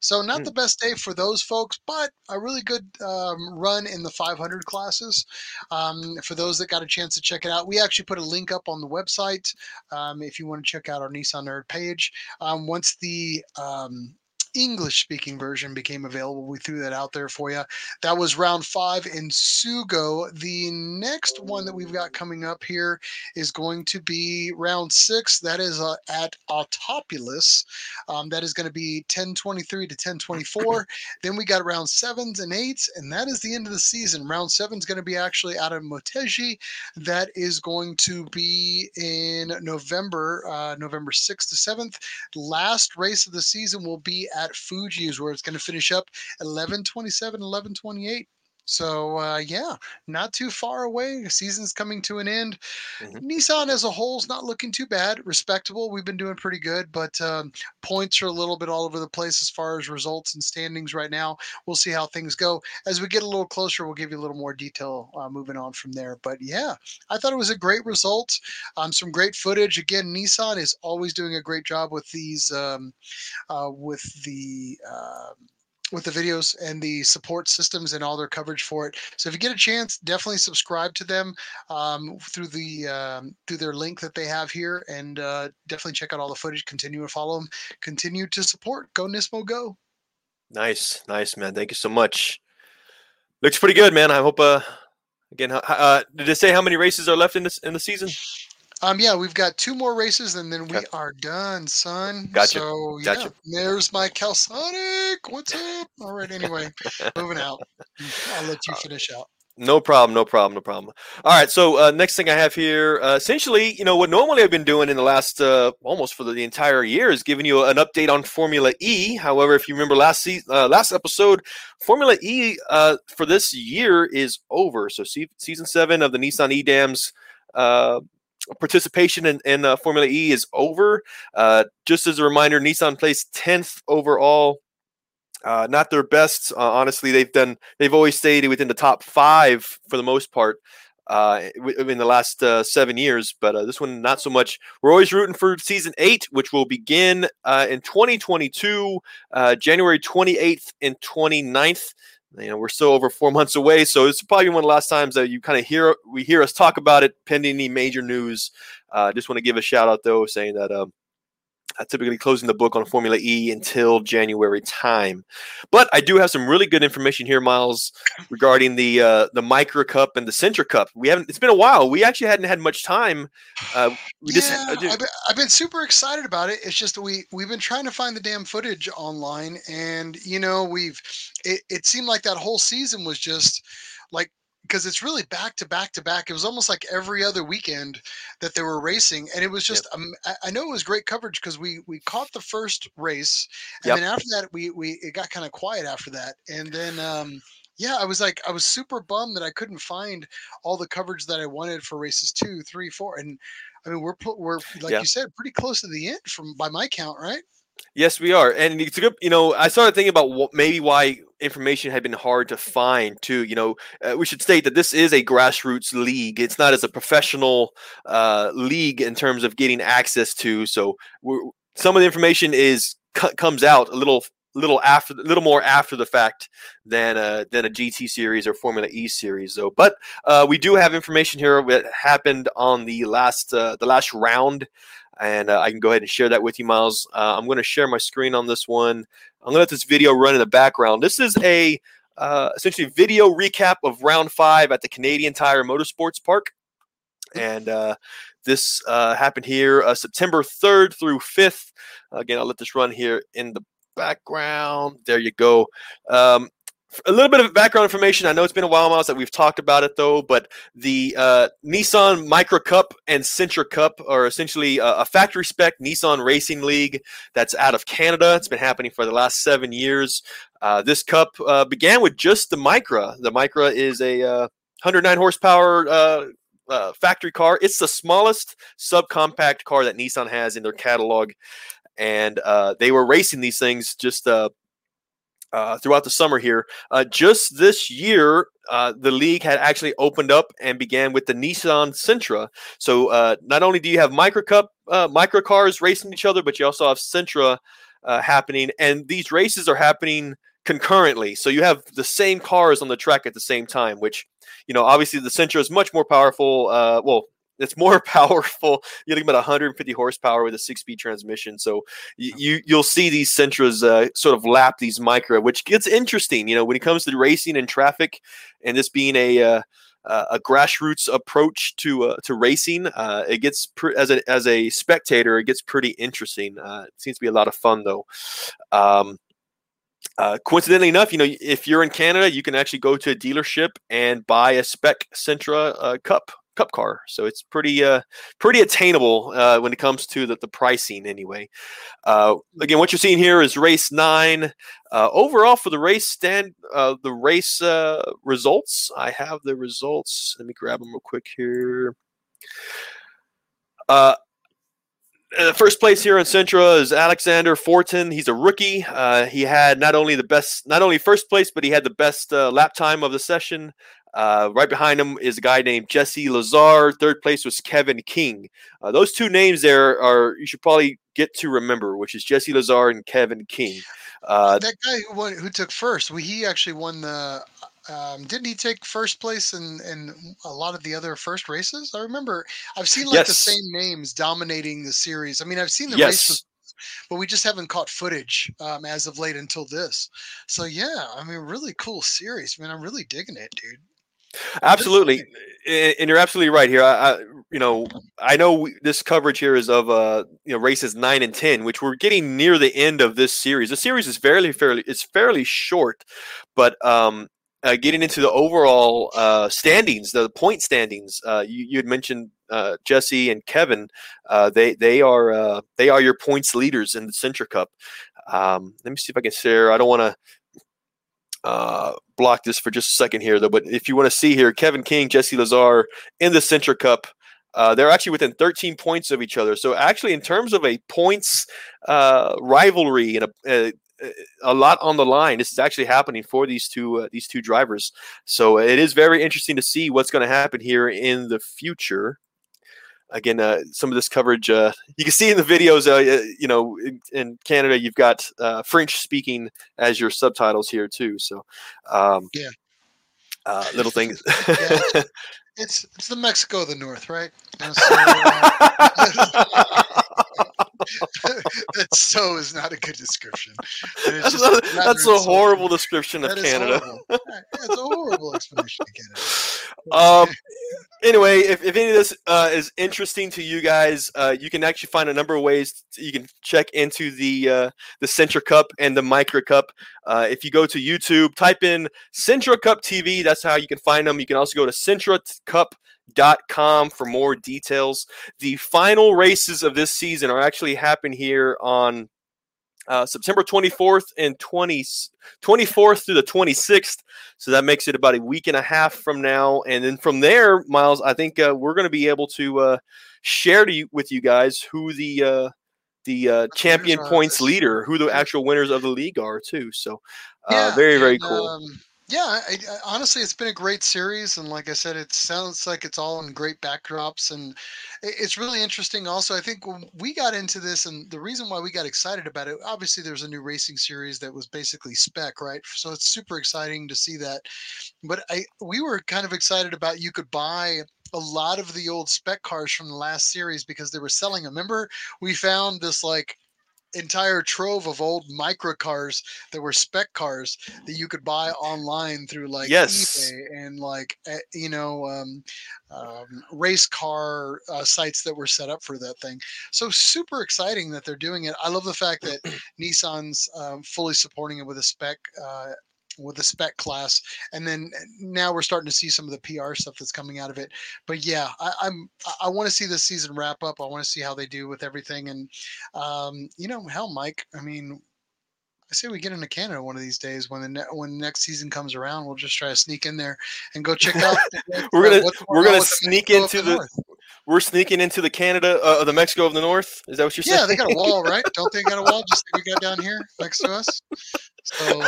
So, not Hmm. the best day for those folks, but a really good um, run in the 500 classes. Um, for those that got a chance to check it out, we actually put a link up on the website um, if you want to check out our Nissan Nerd page. Um, once the um, English speaking version became available. We threw that out there for you. That was round five in Sugo. The next one that we've got coming up here is going to be round six. That is uh, at Autopolis. Um, that is going to be 1023 to 1024. *clears throat* then we got round sevens and eights, and that is the end of the season. Round seven is going to be actually out of Motegi. That is going to be in November, uh, November 6th to 7th last race of the season will be at Fuji, is where it's going to finish up 11 27, 11 28. So uh, yeah, not too far away. Season's coming to an end. Mhm. Nissan as a whole is not looking too bad. Respectable. We've been doing pretty good, but um, points are a little bit all over the place as far as results and standings right now. We'll see how things go as we get a little closer. We'll give you a little more detail uh, moving on from there. But yeah, I thought it was a great result. Um, some great footage. Again, Nissan is always doing a great job with these um, uh, with the. With the videos and the support systems and all their coverage for it. So if you get a chance, definitely subscribe to them um, through the um, through their link that they have here, and uh, definitely check out all the footage. Continue to follow them. Continue to support. Go Nismo, go! Nice, nice, man. Thank you so much. Looks pretty good, man. I hope. Uh, again, uh, did it say how many races are left in this in the season? Um, yeah, we've got two more races, and then we Okay. are done, son. Gotcha, So gotcha. yeah, there's my Calsonic. What's up? All right. Anyway, moving out. *laughs* I'll let you finish out. No problem, no problem, no problem. All right, so uh, next thing I have here, uh, essentially, you know, what normally I've been doing in the last uh, almost for the, the entire year is giving you an update on Formula E. However, if you remember last se- uh, last episode, Formula E uh, for this year is over. So se- season seven of the Nissan E Dams. Participation in, in uh, Formula E is over. Uh, just as a reminder, Nissan placed 10th overall uh, not their best, uh, honestly. They've done. They've always stayed within the top five for the most part uh, in the last uh, seven years. But this one, not so much. We're always rooting for season eight, which will begin in 2022, uh, January 28th and 29th. You know, we're still over four months away, so it's probably one of the last times that you kind of hear we hear us talk about it, pending any major news. Uh, just want to give a shout out though, saying that. Um, uh, typically closing the book on Formula E until January time. But I do have some really good information here, Miles, regarding the uh, the Micra Cup and the Sentra Cup. We haven't. It's been a while. We actually hadn't had much time. Uh, we yeah, just. uh, ju- I've, been, I've been super excited about it. It's just we we've been trying to find the damn footage online, and you know we've it, it seemed like that whole season was just like because it's really back to back to back. It was almost like every other weekend that they were racing, and it was just um, I, know it was great coverage because we we caught the first race, and Yep. then after that we we it got kind of quiet after that, and then. um yeah, I was like, I was super bummed that I couldn't find all the coverage that I wanted for races two, three, four, and I mean, we're we're like Yeah. you said, pretty close to the end from by my count, right? Yes, we are, and it's a good. You know, I started thinking about what, maybe why information had been hard to find too. You know, uh, we should state that this is a grassroots league. It's not as a professional uh, league in terms of getting access to. So some of the information is co- comes out a little little after little more after the fact than a than a GT series or Formula E series though. But uh, we do have information here that happened on the last uh, the last round and uh, I can go ahead and share that with you, Miles. Uh, I'm going to share my screen on this one. I'm going to let this video run in the background. This is a uh, essentially video recap of round five at the Canadian Tire Motorsports Park, and uh, this uh, happened here uh, September 3rd through 5th. Again, I'll let this run here in the background. There you go. Um, a little bit of background information. I know it's been a while, Miles, that we've talked about it though, but the uh, Nissan Micra Cup and Sentra Cup are essentially a, a factory spec Nissan Racing League that's out of Canada. It's been happening for the last seven years. Uh, this cup uh, began with just the Micra. The Micra is a uh, 109 horsepower uh, uh, factory car. It's the smallest subcompact car that Nissan has in their catalog, and uh, they were racing these things just. Uh, throughout the summer here. Uh, just this year, uh, the league had actually opened up and began with the Nissan Sentra. So uh, not only do you have Micra cup uh, micro cars racing each other, but you also have Sentra happening, and these races are happening concurrently. So you have the same cars on the track at the same time, which you know obviously the Sentra is much more powerful. Well. It's more *laughs* powerful. You're looking about 150 horsepower with a six-speed transmission. So y- you you'll see these Sentras uh, sort of lap these Micra, which gets interesting. You know, when it comes to racing and traffic, and this being a uh, uh, a grassroots approach to uh, to racing, uh, it gets pr- as a as a spectator, it gets pretty interesting. Uh, it seems to be a lot of fun though. Um, uh, coincidentally enough, you know, if you're in Canada, you can actually go to a dealership and buy a spec Sentra uh, Cup Cup car. So it's pretty uh, pretty attainable uh, when it comes to the, the pricing anyway. Uh, again, what you're seeing here is race nine. Uh, overall, for the race stand, uh, the race uh, results. I have the results. Let me grab them real quick here. Uh, uh, first place here in Sentra is Alexander Fortin. He's a rookie. Uh, he had not only the best, not only first place, but he had the best uh, lap time of the session. Uh, right behind him is a guy named Jesse Lazar. Third place was Kevin King. Uh, those two names there are you should probably get to remember, which is Jesse Lazar and Kevin King. Uh, that guy who won, who took first, well, he actually won the. Um, didn't he take first place in, in a lot of the other first races? I remember I've seen like Yes. the same names dominating the series. I mean, I've seen the yes. races, but we just haven't caught footage um, as of late until this. So yeah, I mean, really cool series. Man, I'm really digging it, dude. Absolutely, and you're absolutely right here. I, I you know, I know we, this coverage here is of uh, you know, races nine and ten, which we're getting near the end of this series. The series is fairly, fairly, it's fairly short, but um, uh, getting into the overall uh, standings, the point standings, uh, you, you had mentioned uh, Jesse and Kevin. Uh, they they are uh, they are your points leaders in the Sentra Cup. Um, let me see if I can share. I don't want to uh, block this for just a second here, though. But if you want to see here, Kevin King, Jesse Lazar in the Sentra Cup, uh, they're actually within 13 points of each other. So actually, in terms of a points uh, rivalry and a, a a lot on the line. This is actually happening for these two uh, these two drivers. So it is very interesting to see what's going to happen here in the future. Again, uh, some of this coverage uh, you can see in the videos. Uh, you know, in, in Canada, you've got uh, French speaking as your subtitles here too. So, um, Yeah. uh, little things. *laughs* Yeah. It's it's the Mexico of the North, right? So, *laughs* *laughs* that so is not a good description. That's that's a horrible description of That is Canada. horrible. It's a horrible explanation of Canada. *laughs* Um, anyway, if, if any of this uh, is interesting to you guys, uh, you can actually find a number of ways you can check into the uh, the Sentra Cup and the Micra Cup. Uh, if you go to YouTube, type in Sentra Cup TV. That's how you can find them. You can also go to SentraCup.com for more details. The final races of this season are actually happening here on uh, September 24th and 20, 24th through the 26th. So that makes it about a week and a half from now. And then from there, Miles, I think uh, we're going to be able to uh, share to you, with you guys who the uh, the uh, champion points leader, who the actual winners of the league are too. So uh, Yeah, very very and, cool. Um, yeah, I, I, honestly, it's been a great series, and like I said, it sounds like it's all in great backdrops, and it, it's really interesting. Also, I think when we got into this, and the reason why we got excited about it, obviously, there's a new racing series that was basically spec, right? So it's super exciting to see that. But I, we were kind of excited about you could buy a lot of the old spec cars from the last series because they were selling them. Remember, we found this like entire trove of old micro cars that were spec cars that you could buy online through like Yes. eBay and like eh, you know um, um, race car uh, sites that were set up for that thing. So super exciting that they're doing it. I love the fact that *clears throat* Nissan's um, fully supporting it with a spec. Uh, with the spec class, and then eh, now we're starting to see some of the PR stuff that's coming out of it. But yeah, I, I'm I- want to see this season wrap up. I want to see how they do with everything, and um, you know, hell, Mike. I mean, I say we get into Canada one of these days when the ne- when next season comes around. We'll just try to sneak in there and go check out. *laughs* We're gonna- we're gonna with the sneak into the-. We're sneaking into the Canada, uh, the Mexico of the North. Is that what you're Yeah, saying? Yeah, they got a wall, right? Don't they got a wall just like we got down here next to us? So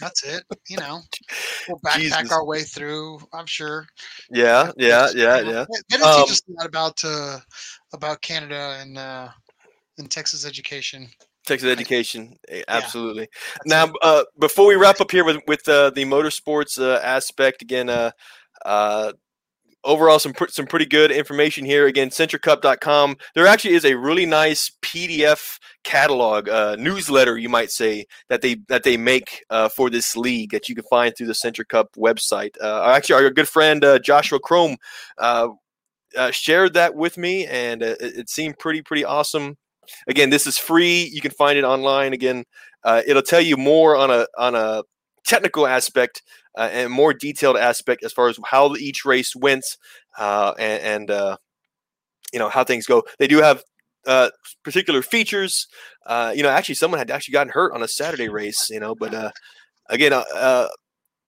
that's it. You know, *laughs* we'll backpack Jesus. our way through. I'm sure. yeah, yeah, yeah, yeah. They, didn't Um, teach us a lot about uh, about Canada and uh, and Texas education. Texas education, absolutely. That's Now, uh, before we wrap up here with with uh, the motorsports uh, aspect, again, uh, uh, overall some pr- some pretty good information here. Again, SentraCup.com. There actually is a really nice PDF catalog uh, newsletter, you might say, that they that they make uh, for this league that you can find through the SentraCup website. Uh, actually, our good friend uh, Joshua Chrome. Uh, uh, shared that with me, and it, it seemed pretty pretty awesome. Again, this is free. You can find it online. Again, it'll tell you more on a on a technical aspect uh, and more detailed aspect as far as how each race went uh, and, and uh, you know how things go. They do have uh, particular features. Uh, you know, actually, someone had actually gotten hurt on a Saturday race. You know, but uh, again, uh, uh,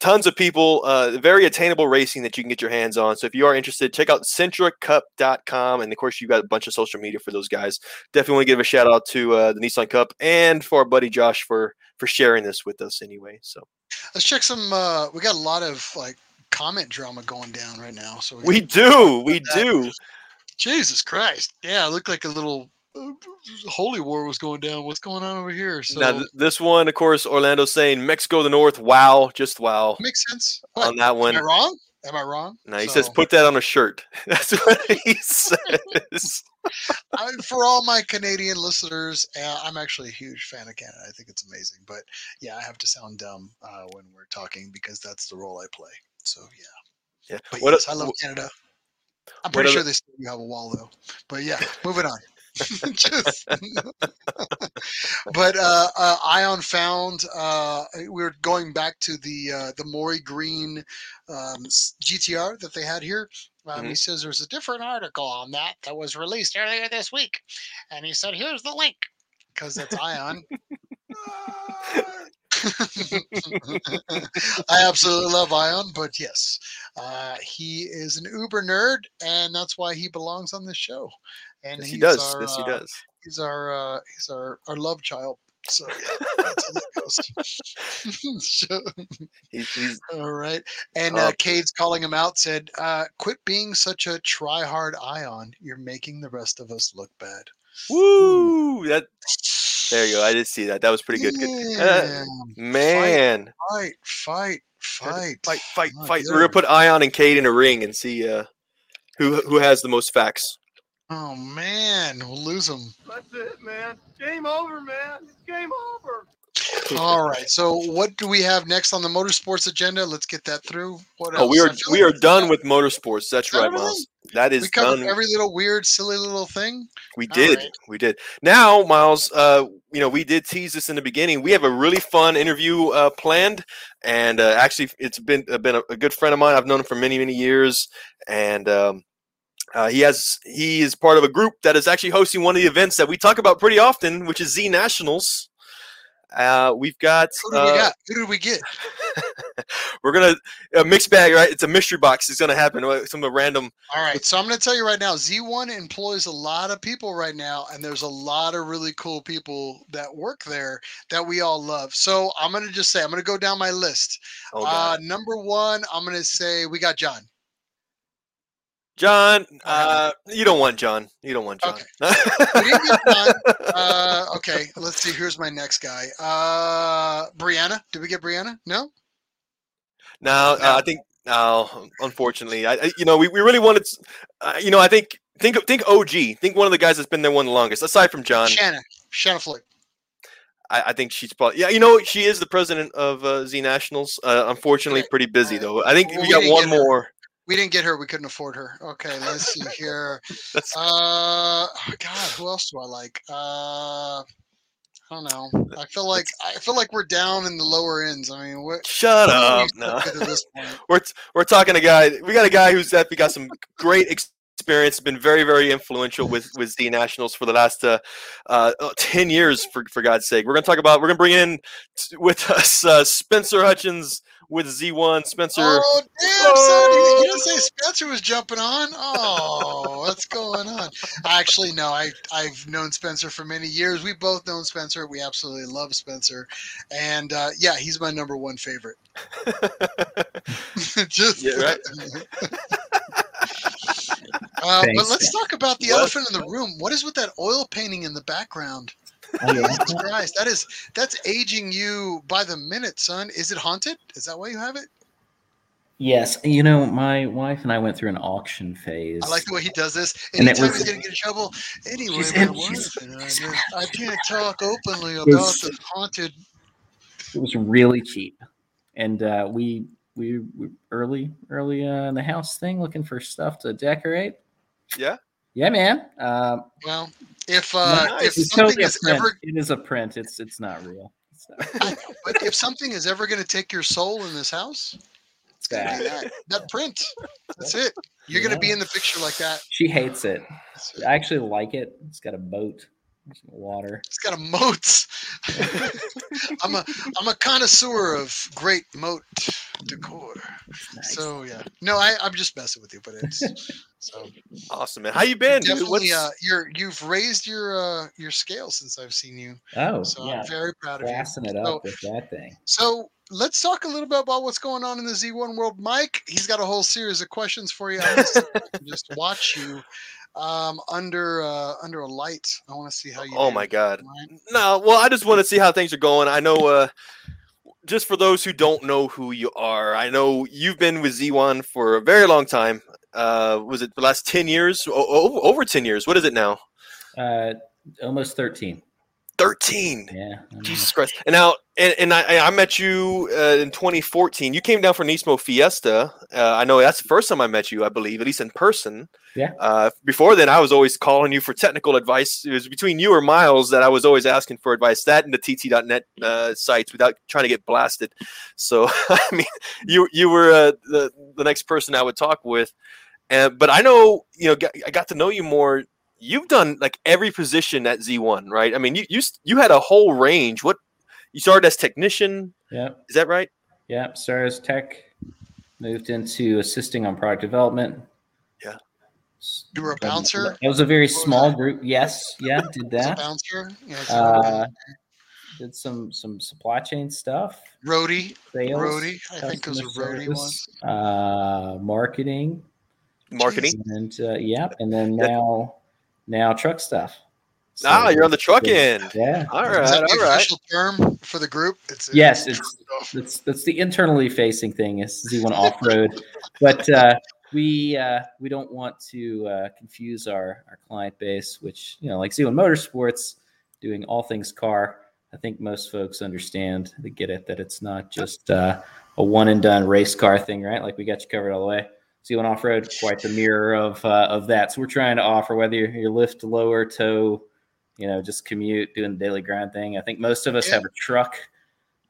tons of people, uh, very attainable racing that you can get your hands on. So if you are interested, check out SentraCup.com. And of course, you've got a bunch of social media for those guys. Definitely want to give a shout out to uh, the Nissan Cup and for our buddy Josh for for sharing this with us anyway. So Let's check some. Uh, we got a lot of like comment drama going down right now. So we gotta- do, we that. do. Jesus Christ! Yeah, it looked like a little uh, holy war was going down. What's going on over here? So now th- this one, of course, Orlando saying Mexico the North. Wow, just wow makes sense. What? on that Am one. I wrong? Am I wrong? No, he says put that on a shirt. *laughs* That's what he *laughs* says. I, for all my Canadian listeners, uh, I'm actually a huge fan of Canada. I think it's amazing. But yeah, I have to sound dumb uh, when we're talking because that's the role I play. So yeah. Yeah. But What yes, o- I love Canada. I'm pretty sure they still have a wall though. But yeah, moving on. *laughs* Just, but uh, uh, Ion found uh, we are going back to the uh, the Mori Green um, GTR that they had here. Um, He says there's a different article on that that was released earlier this week, and he said here's the link because that's Ion. *laughs* I absolutely love Ion, but yes, uh, he is an Uber nerd, and that's why he belongs on this show. And Yes, he does. Our, Yes, he uh, does. He's our uh, he's our our love child. So yeah, *laughs* that's how that. *laughs* So, He's, he's all right, and Uh, uh, Cade's calling him out. Said, uh, "Quit being such a try hard Ion. You're making the rest of us look bad." woo. That there you go. I did see that. That was pretty good. good. Uh, *laughs* man, fight, fight, fight, fight, fight, Oh, fight. We're gonna put Ion and Cade in a ring and see uh, who who has the most facts. Oh man, we'll lose him. That's it, man. Game over, man. It's game over. All right. So what do we have next on the motorsports agenda? Let's get that through. What Oh, we are I feel we are done with motorsports. That's Done right. Miles. That is We covered done. every little weird, silly little thing. We did. right. We did. Now, Miles, uh, you know, we did tease this in the beginning. We have a really fun interview uh, planned, and uh, actually, it's been uh, been a, a good friend of mine. I've known him for many, many years, and um, uh, he has he is part of a group that is actually hosting one of the events that we talk about pretty often, which is Z Nationals. Uh, we've got. Who do uh, we got? Who did we get? *laughs* We're gonna a mixed bag, right? It's a mystery box. It's gonna happen. uh, Some of the random. All right. So I'm going to tell you right now, Z1 employs a lot of people right now, and there's a lot of really cool people that work there that we all love. So I'm going to just say, I'm going to go down my list. Oh uh, number one, I'm going to say we got John. John. Uh, you don't want John. You don't want John. *laughs* John. Uh, okay, let's see. Here's my next guy. Uh, Brianna. Did we get Brianna? No. No, uh, I think no. Unfortunately, I, I you know we, we really wanted. Uh, you know, I think think think OG. Think one of the guys that's been there one the longest, aside from John. Shanna. Shanna Floyd. I, I think she's probably yeah. You know, she is the president of uh, Z Nationals. Uh, unfortunately, pretty busy though. I think we we got one more. We didn't get her. We couldn't afford her. Okay, let's see *laughs* here. That's Uh, oh, God, who else do I like? Uh, I don't know. I feel like I feel like we're down in the lower ends. I mean, what? shut what up. No, stuck with at this point? *laughs* we're t- we're talking a guy. We got a guy who's definitely got some great ex- experience. Been very very influential with with Z Nationals for the last uh, uh, uh, ten years. For for God's sake, we're gonna talk about. We're gonna bring in t- with us uh, Spencer Hutchins with Z1. Spencer. Oh damn, son! You, you didn't say Spencer was jumping on. Oh, what's going on? Actually, no. I I've known Spencer for many years. We've both known Spencer. We absolutely love Spencer, and uh, yeah, he's my number one favorite. *laughs* *laughs* Just Yeah, right. *laughs* Uh, but let's talk about the What? elephant in the room. What is with that oil painting in the background? *laughs* Oh, yeah. Jesus Christ, that is that's aging you by the minute, son. Is it haunted? Is that why you have it? Yes, you know, my wife and I went through an auction phase. I like the way he does this. And it was- he's gonna get in trouble, anyway, my in- wife and I, I can't talk openly *laughs* about was- the haunted. it was really cheap, and uh, we we we early early uh, in the house thing looking for stuff to decorate. Yeah. Yeah, man. Uh, Well, if uh, Nice. if it's something totally a is print. ever It is a print. It's it's not real. So, *laughs* But if something is ever going to take your soul in this house, it's going to be That. that, that print. That's it. You're going to be in the picture like that. she hates it. I actually like it. It's got a boat, there's some water. It's got a moat. *laughs* I'm a I'm a connoisseur of great moat decor. Nice. So yeah, no, I I'm just messing with you, but it's so Awesome, man. How you been? definitely What's- uh you're you've raised your uh your scale since I've seen you. oh, So yeah. I'm very proud of you. Gassing it So- up with that thing. So let's talk a little bit about what's going on in the Z1 world. Mike, he's got a whole series of questions for you. I'm gonna sit back and just watch you um, under uh, under a light. I want to see how you. Oh my God. right? No, well, I just want to see how things are going. I know, uh, just for those who don't know who you are, I know you've been with Z1 for a very long time. Uh, was it the last 10 years? O- o- over 10 years. What is it now? Uh, almost 13. 13. Yeah. Jesus Christ. And now, and, and I, I met you uh, in 2014. You came down for Nismo Fiesta. Uh, I know that's the first time I met you, I believe, at least in person. Yeah. Uh, before then, I was always calling you for technical advice. It was between you or Miles that I was always asking for advice. That and the TT.net uh, sites without trying to get blasted. So, *laughs* I mean, you you were uh, the the next person I would talk with. And but I know you know I got to know you more. You've done like every position at Z1, right? I mean, you you you had a whole range. What you started as technician, Yeah. is that right? Yeah, Started as tech, moved into assisting on product development. Yeah. S- You were a bouncer? It was a very small group. Yes. Yeah. Did As a that. bouncer, yeah, Uh, did some some supply chain stuff. roadie, Sales. roadie. I think it was a roadie service, one. Uh, marketing. Marketing. And uh, yep. And then now now truck stuff. ah, you're on the truck yeah. end. Yeah. All Is right, that the all right. official term for the group? It's Yes, it's it's- truck that's that's the internally facing thing is Z1 off road, but uh, we uh, we don't want to uh, confuse our our client base, which you know like Z1 Motorsports doing all things car. I think most folks understand they get it that it's not just uh, a one and done race car thing, right? Like we got you covered all the way. Z1 off road, quite the mirror of uh, of that. So we're trying to offer whether you're, you're lift, lower, tow, you know, just commute, doing the daily grind thing. I think most of us Yeah. have a truck.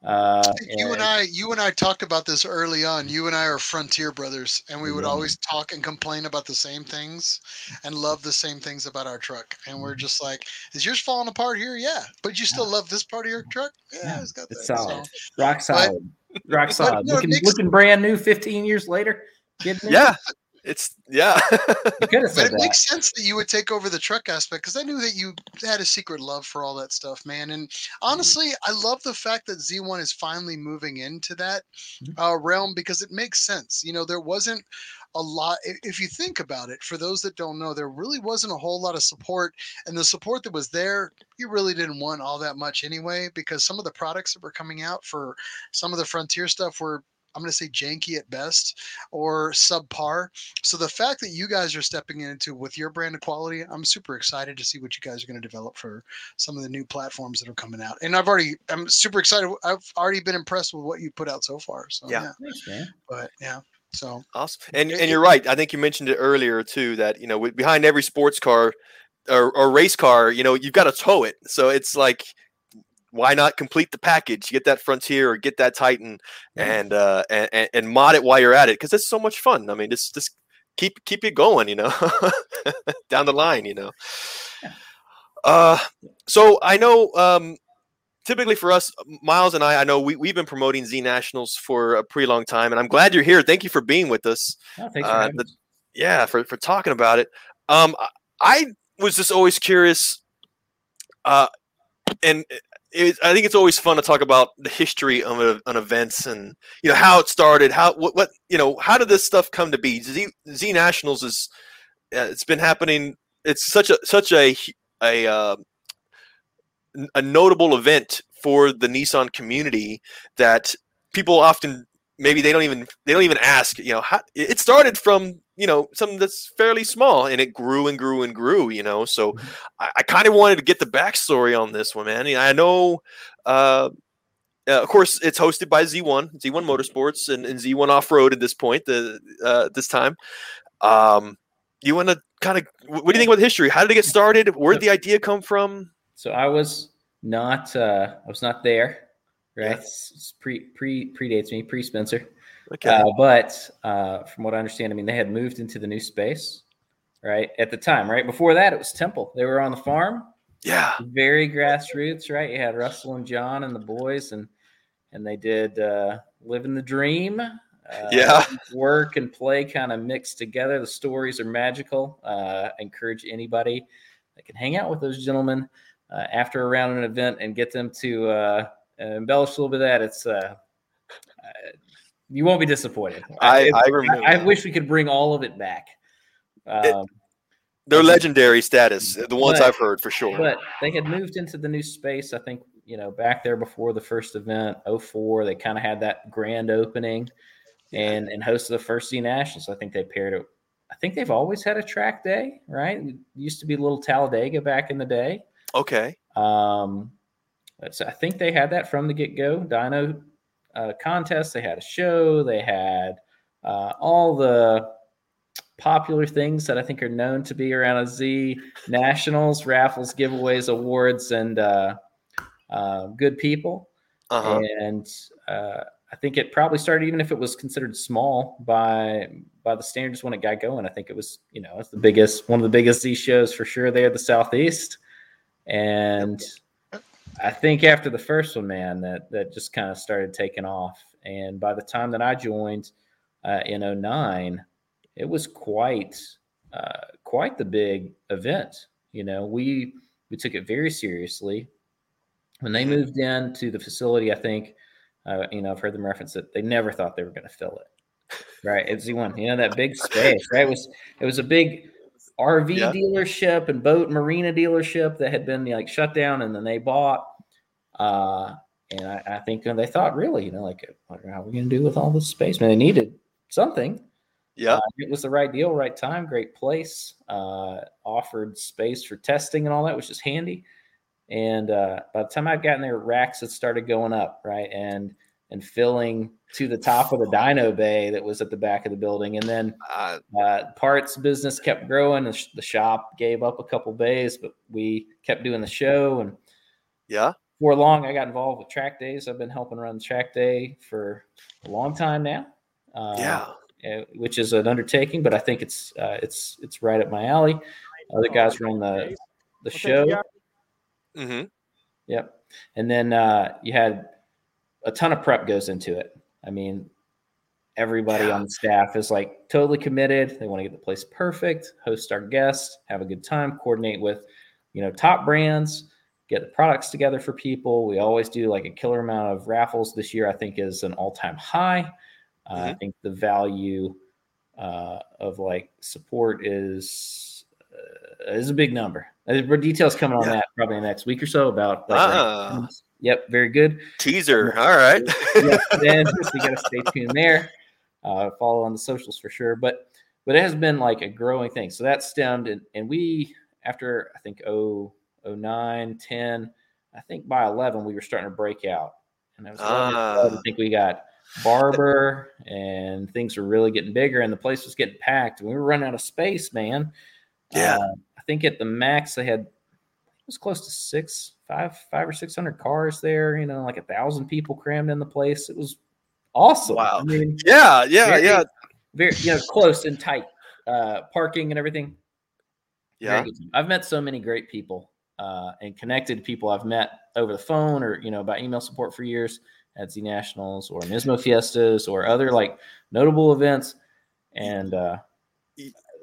Uh, you and I, you and I talked about this early on. You and I are frontier brothers, and we would Yeah. always talk and complain about the same things, and love the same things about our truck. And Mm-hmm. we're just like, "Is yours falling apart here? Yeah, but you still love this part of your truck? Yeah, Yeah, it's got it's that." solid. So, rock solid, rock solid. no, looking, makes- looking brand new 15 years later. Kidding me? Yeah, it's yeah. you could have but it that. makes sense that you would take over the truck aspect because I knew that you had a secret love for all that stuff, man. And honestly, I love the fact that Z1 is finally moving into that Mhm. uh, realm because it makes sense. You know, there wasn't a lot. If you think about it, for those that don't know, there really wasn't a whole lot of support, and the support that was there, you really didn't want all that much anyway. Because some of the products that were coming out for some of the frontier stuff were. I'm going to say janky at best or subpar. So the fact that you guys are stepping into with your brand of quality, I'm super excited to see what you guys are going to develop for some of the new platforms that are coming out. And I've already, I'm super excited. I've already been impressed with what you put out so far. So Yeah. yeah, Thanks, but yeah. So Awesome. And and you're right. I think you mentioned it earlier too that you know behind every sports car or, or race car, you know you've got to tow it. So it's like why not complete the package? Get that Frontier or get that Titan and uh and, and, mod it while you're at it because it's so much fun. I mean, just just keep keep it going, you know, *laughs* down the line, you know. Yeah. Uh, so I know um typically for us, Miles and I, I know we, we've been promoting Z Nationals for a pretty long time, and I'm glad you're here. Thank you for being with us. Oh, Uh, the- Yeah, for, for talking about it. Um, I- I was just always curious, uh, and it, I think it's always fun to talk about the history of an events and you know how it started, how what, what you know how did this stuff come to be? Z, Z Nationals is uh, it's been happening. It's such a such a a uh, a notable event for the Nissan community that people often maybe they don't even they don't even ask you know how it started from you know something that's fairly small and it grew and grew and grew you know so Mhm. i, I kind of wanted to get the backstory on this one man i know uh, uh, of course it's hosted by z1 z1 motorsports and, and z1 off-road at this point the uh, this time um you want to kind of what do you think about the history how did it get started where did *laughs* the idea come from So I was not uh, I was not there right? Yeah. Pre pre predates me, pre Spencer. Okay. Uh, but uh, from what I understand, I mean, they had moved into the new space, right? At the time, right? Before that, it was Temple. They were on the farm, yeah. very grassroots, right? You had Russell and John and the boys, and and they did uh, living the dream. Uh, Yeah. work and play kind of mixed together. The stories are magical. Uh, I encourage anybody that can hang out with those gentlemen uh, after around an event and get them to uh, embellish a little bit of that. It's uh, you won't be disappointed. I, I. I, I wish we could bring all of it back. Um, They're legendary status. The ones But- I've heard for sure. but they had moved into the new space. I think you know back there before the first event, 04, They kind of had that grand opening, and and hosted the first Z Nationals. I think they paired it. I think they've always had a track day, right? It used to be little Talladega back in the day. okay. Um, so I think they had that from the get go. Dyno uh, contest. They had a show. They had uh, all the popular things that I think are known to be around a Z nationals, raffles, giveaways, awards, and uh, uh, good people. Uh huh. And uh, I think it probably started, even if it was considered small by by the standards when it got going. I think it was, you know, it's the biggest, one of the biggest Z shows for sure. There, the southeast, and I think after the first one, man, that that just kind of started taking off. And by the time that I joined uh, in 09, it was quite uh, quite the big event. You know, we we took it very seriously. When they moved in to the facility, I think, uh, you know, I've heard them reference it. They never thought they were going to fill it. Right, it's the one, you know, that big space. Right, it was it was a big RV Yeah. dealership and boat marina dealership that had been like shut down, and then they bought. Uh, and I, I think they thought, really, you know, like, what are we going to do with all this space? Man, they needed something. Yeah. Uh, it was the right deal, right time, great place. Uh, offered space for testing and all that, which is handy. And uh, by the time I'd gotten there, racks had started going up, right, and and filling to the top of the dyno bay that was at the back of the building. And then Uh, uh, parts business kept growing. The, sh- the shop gave up a couple bays, but we kept doing the show. And yeah. for long, I got involved with track days. I've been helping run track day for a long time now. Uh, Yeah. uh, which is an undertaking, but I think it's uh, it's it's right up my alley. Other guys run the the show. hmm Yep. And then uh, you had a ton of prep goes into it. I mean, everybody on the staff is like totally committed. They want to get the place perfect, host our guests, have a good time, coordinate with, you know, top brands, get the products together for people. We always do like a killer amount of raffles. This year, I think, is an all time high. Uh, I think the value uh, of like support is uh, is a big number. Uh, details coming on Yeah. that probably in the next week or so about. Like. Yep, very good. Teaser. All right. yeah, *laughs* then so you got to stay tuned there. Uh, follow on the socials for sure. But but it has been like a growing thing. So that stemmed, and, and we after I think oh, 09, 10, I think by eleven we were starting to break out, and I was Ah. I think we got Barber, and things were really getting bigger, and the place was getting packed, and we were running out of space, man. Yeah. Uh, I think at the max they had was close to six, five, five or six hundred cars there. You know, like a thousand people crammed in the place. It was awesome. Wow. I mean, yeah. Yeah. very, Yeah. very you know close and tight, uh, parking and everything. Yeah. I've met so many great people uh, and connected people I've met over the phone or you know by email support for years at Z Nationals or Nismo Fiestas or other like notable events, and uh,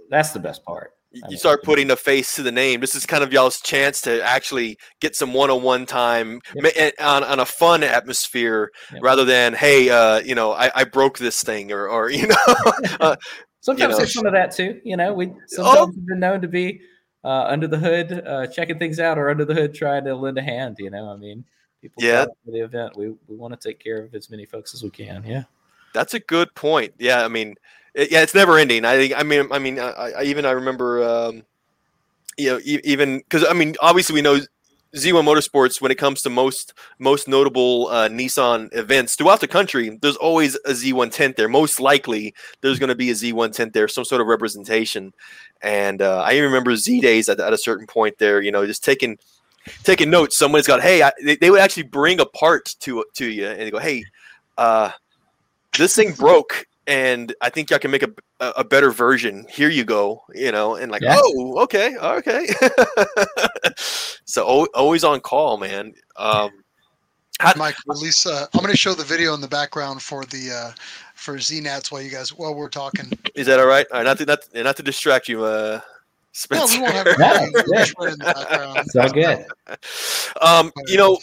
that's the best part. You you start putting a face to the name. This is kind of y'all's chance to actually get some one-on-one time Yep. on, on a fun atmosphere Yep. rather than, hey, uh, you know, I, I broke this thing or, or *laughs* you know, *laughs* uh, Sometimes know. there's some of that too. You know, we sometimes have been known to be uh, under the hood, uh, checking things out, or under the hood trying to lend a hand. You know, I mean, people Yeah. the event. We we want to take care of as many folks as we can. Yeah. That's a good point. Yeah, I mean, it, yeah, it's never ending. I think. I mean, I mean, I, I even I remember, um, you know, e- even because I mean, obviously we know Z1 Motorsports when it comes to most most notable uh, Nissan events throughout the country. There's always a Z1 tent there. Most likely, there's going to be a Z1 tent there, some sort of representation. And uh, I even remember Z days at, at a certain point there. You know, just taking taking notes, someone's got, hey, I, they, they would actually bring a part to to you and they go, hey, uh, this thing broke, and I think I can make a, a better version. Here you go, you know, and like, Yeah. oh, okay, okay. *laughs* so al- always on call, man. Um, how, Mike, release. Uh, I'm going to show the video in the background for the uh, for ZNats while you guys while we're talking. is that all right? All right, not to not, not to distract you, uh, No, Spencer. we won't have it. Yeah, yeah. just put it in the background. It's all good. *laughs* um, you know,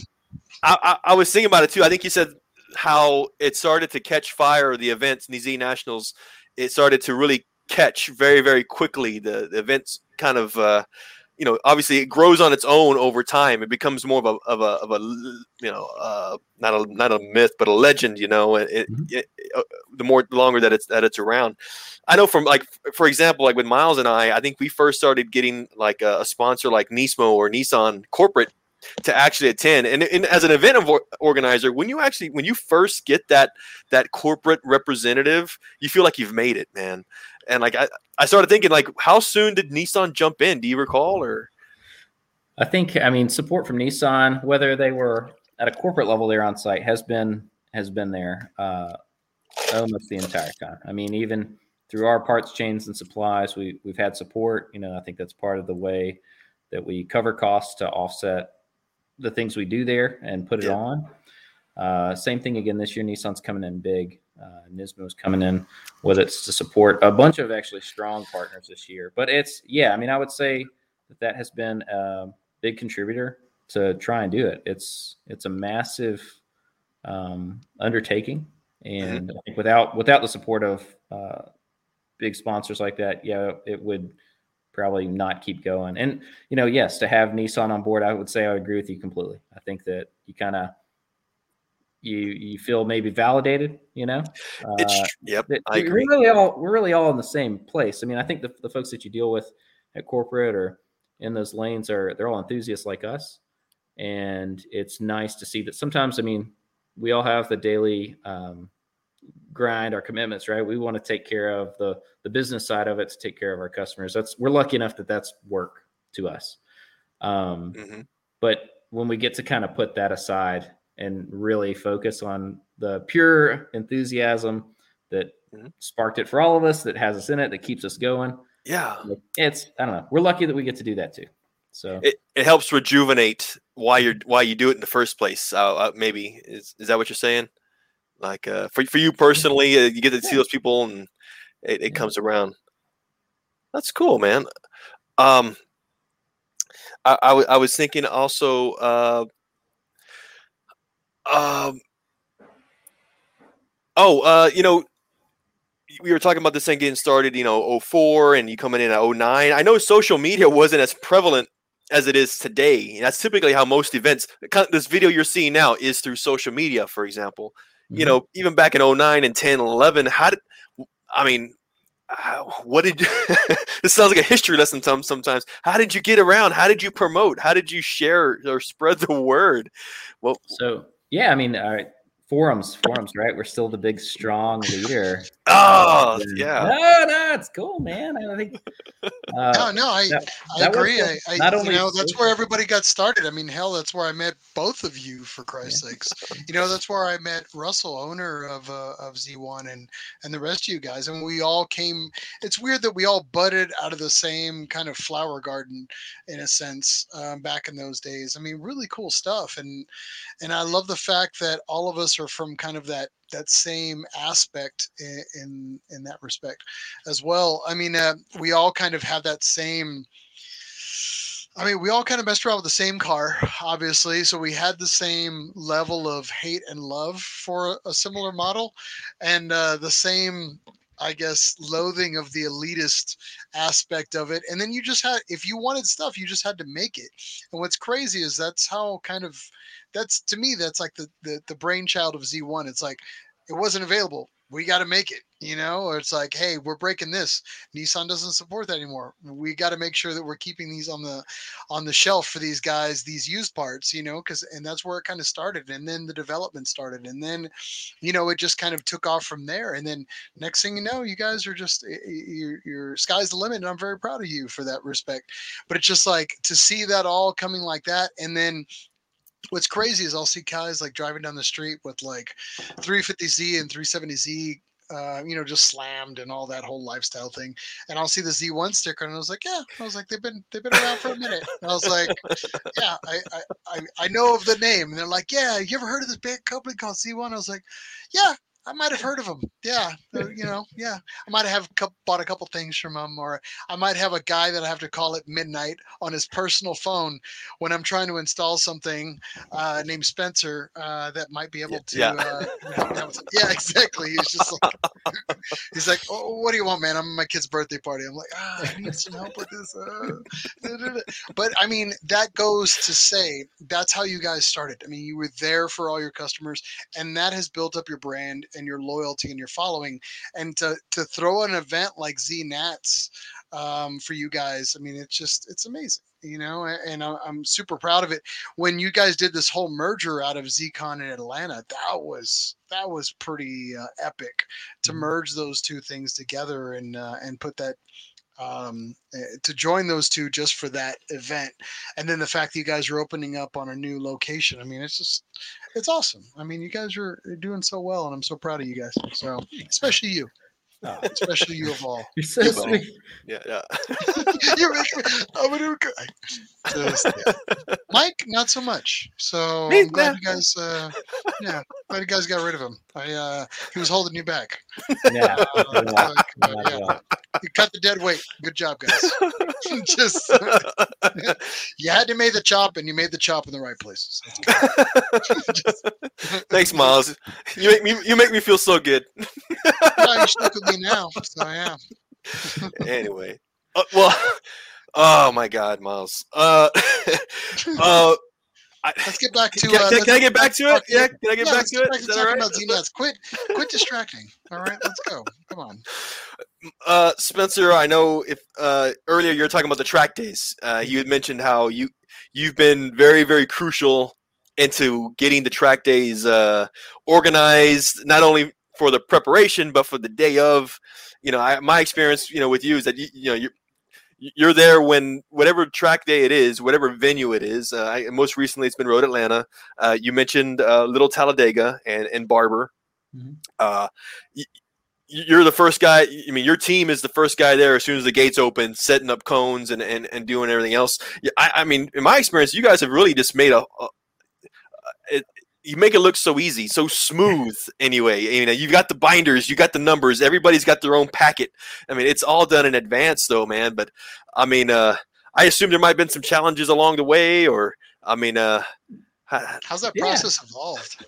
I, I, I was thinking about it too. I think you said how it started to catch fire. The events in the Z Nationals, it started to really catch very, very quickly. The, the events kind of, uh, you know, obviously it grows on its own over time. It becomes more of a, of a, of a you know, uh, not a, not a myth, but a legend. You know, it, it, Mhm. it, uh, the more longer that it's that it's around. I know from like, for example, like with Miles and I, I think we first started getting like a, a sponsor like Nismo or Nissan corporate to actually attend and, and as an event organizer when you actually when you first get that that corporate representative you feel like you've made it man and like i, I started thinking like how soon did nissan jump in do you recall or I think I mean support from Nissan, whether they were at a corporate level there on site, has been has been there uh, almost the entire time. I mean, even through our parts chains and supplies, we we've had support. You know, I think that's part of the way that we cover costs to offset the things we do there and put it Yeah. on. Uh, same thing again this year. Nissan's coming in big. Uh, Nismo's coming in with it's to support a bunch of actually strong partners this year. But it's yeah, I mean, I would say that that has been a big contributor to try and do it. It's it's a massive um, undertaking, and I think without without the support of uh, big sponsors like that, yeah, it would probably not keep going. And you know, yes, to have Nissan on board, I would say I would agree with you completely. I think that you kind of you you feel maybe validated, you know. it's Uh, tr- yep that i we're really all we're really all in the same place. I mean, I think the, the folks that you deal with at corporate or in those lanes are they're all enthusiasts like us, and it's nice to see that sometimes. I mean, we all have the daily um, grind, our commitments, right? We want to take care of the the business side of it to take care of our customers. That's we're lucky enough that that's work to us. Um, Mhm. but when we get to kind of put that aside and really focus on the pure enthusiasm that Mhm. sparked it for all of us, that has us in it, that keeps us going, yeah it's I don't know. We're lucky that we get to do that too. So it, it helps rejuvenate why you're why you do it in the first place uh, uh, maybe is, is that what you're saying like uh, for, for you personally uh, you get to see those people and it, it comes around that's cool man um I, I, w- I was thinking also uh um oh uh you know we were talking about this thing getting started, you know, 04 and you coming in at 09. I know social media *laughs* wasn't as prevalent as it is today. And that's typically how most events, this video you're seeing now is through social media, for example. You Mhm. know, even back in 09 and 10, 11, how did, I mean, what did you, *laughs* this sounds like a history lesson some, sometimes. How did you get around? How did you promote? How did you share or spread the *laughs* word? Well, so yeah, I mean, all right, forums, forums, right? We're still the big strong leader. *laughs* oh, Uh, yeah. No, no, it's cool, man. I think *laughs* uh, no, no, I, that- I that agree. works I, with I not you know that's where everybody got started. I mean, hell, that's where I met both of you. For Christ's sakes, you know, that's where I met Russell, owner of uh, of Z1, and and the rest of you guys, and we all came. It's weird that we all budded out of the same kind of flower garden, in a sense, um, back in those days. I mean, really cool stuff, and and I love the fact that all of us are from kind of that that same aspect in in, in that respect as well. I mean, uh, we all kind of have that same. I mean, we all kind of messed around with the same car, obviously. So we had the same level of hate and love for a, similar model, and uh, the same, I guess, loathing of the elitist aspect of it. And then you just had, if you wanted stuff, you just had to make it. And what's crazy is that's how kind of, that's to me, that's like the the, the brainchild of Z1. It's like it wasn't available. We got to make it you know or it's like hey we're breaking this. Nissan doesn't support that anymore. We got to make sure that we're keeping these on the on the shelf for these guys these used parts you know because and that's where it kind of started and then the development started and then you know it just kind of took off from there and then next thing you know you guys are just your, your sky's the limit and i'm very proud of you for that respect. But it's just like to see that all coming like that and then what's crazy is I'll see guys like driving down the street with like 350Z and 370Z uh, you know, just slammed and all that whole lifestyle thing. And I'll see the Z1 sticker, and I was like, yeah. I was like, they've been they've been around for a minute. And I was like, yeah, I, I I know of the name. And they're like, yeah, you ever heard of this big company called Z1? I was like, yeah, I might have heard of them. Yeah, you know, yeah. I might have bought a couple things from them, or I might have a guy that I have to call at midnight on his personal phone when I'm trying to install something uh, named Spencer uh, that might be able to. Yeah, uh, yeah exactly. He's just like, he's like, oh, what do you want, man? I'm at my kid's birthday party. I'm like, ah, I need some help with this. Uh, but I mean, that goes to say that's how you guys started. I mean, you were there for all your customers, and that has built up your brand and your loyalty and your following. And to to throw an event like Z Nats um, for you guys, I mean, it's just it's amazing, you know. And I'm super proud of it. When you guys did this whole merger out of ZCon in Atlanta, that was that was pretty uh, epic to mm-hmm. merge those two things together and uh, and put that um, eh, to join those two just for that event. And then the fact that you guys are opening up on a new location. I mean, it's just, it's awesome. I mean, you guys are doing so well, and I'm so proud of you guys. So, especially you. Oh, especially you of all. *laughs* You're so sweet. Yeah, yeah. *laughs* You're making me, I'm gonna Just, yeah. Mike, not so much. So Me, I'm glad you guys. Uh, yeah, glad you guys got rid of him. I uh, he was holding you back. Yeah, uh, *laughs* yeah. yeah. You cut the dead weight. Good job, guys. *laughs* *laughs* Just you had to make the chop, and you made the chop in the right places. Just, Thanks, Miles. You make me you make me feel so good. you're stuck with me now, so yeah. anyway, uh, well, oh my God, Miles. Uh, uh, I, let's get back to. Can, uh, can, can I get back to it? Yeah, can I get yeah, back to it? it? Is that all right? About Z-Nats. Quit, quit distracting. All right, let's go. Come on. *laughs* Uh, Spencer, I know if uh, earlier you were talking about the track days. Uh, you had mentioned how you you've been very very crucial into getting the track days uh, organized, not only for the preparation but for the day of. You know, I, my experience, you know, with you is that you, you know you're you're there when whatever track day it is, whatever venue it is. Uh, I, most recently, it's been Road Atlanta. Uh, you mentioned uh, Little Talladega and and Barber. Mm-hmm. Uh, y- you're the first guy. I mean, your team is the first guy there as soon as the gates open, setting up cones and and, and doing everything else. I, I mean, in my experience, you guys have really just made a, a it, you make it look so easy, so smooth. Anyway, you know, you've got the binders, you got the numbers. Everybody's got their own packet. I mean, it's all done in advance, though, man. But I mean, uh, I assume there might have been some challenges along the way, or I mean, uh, how's that process yeah. evolved?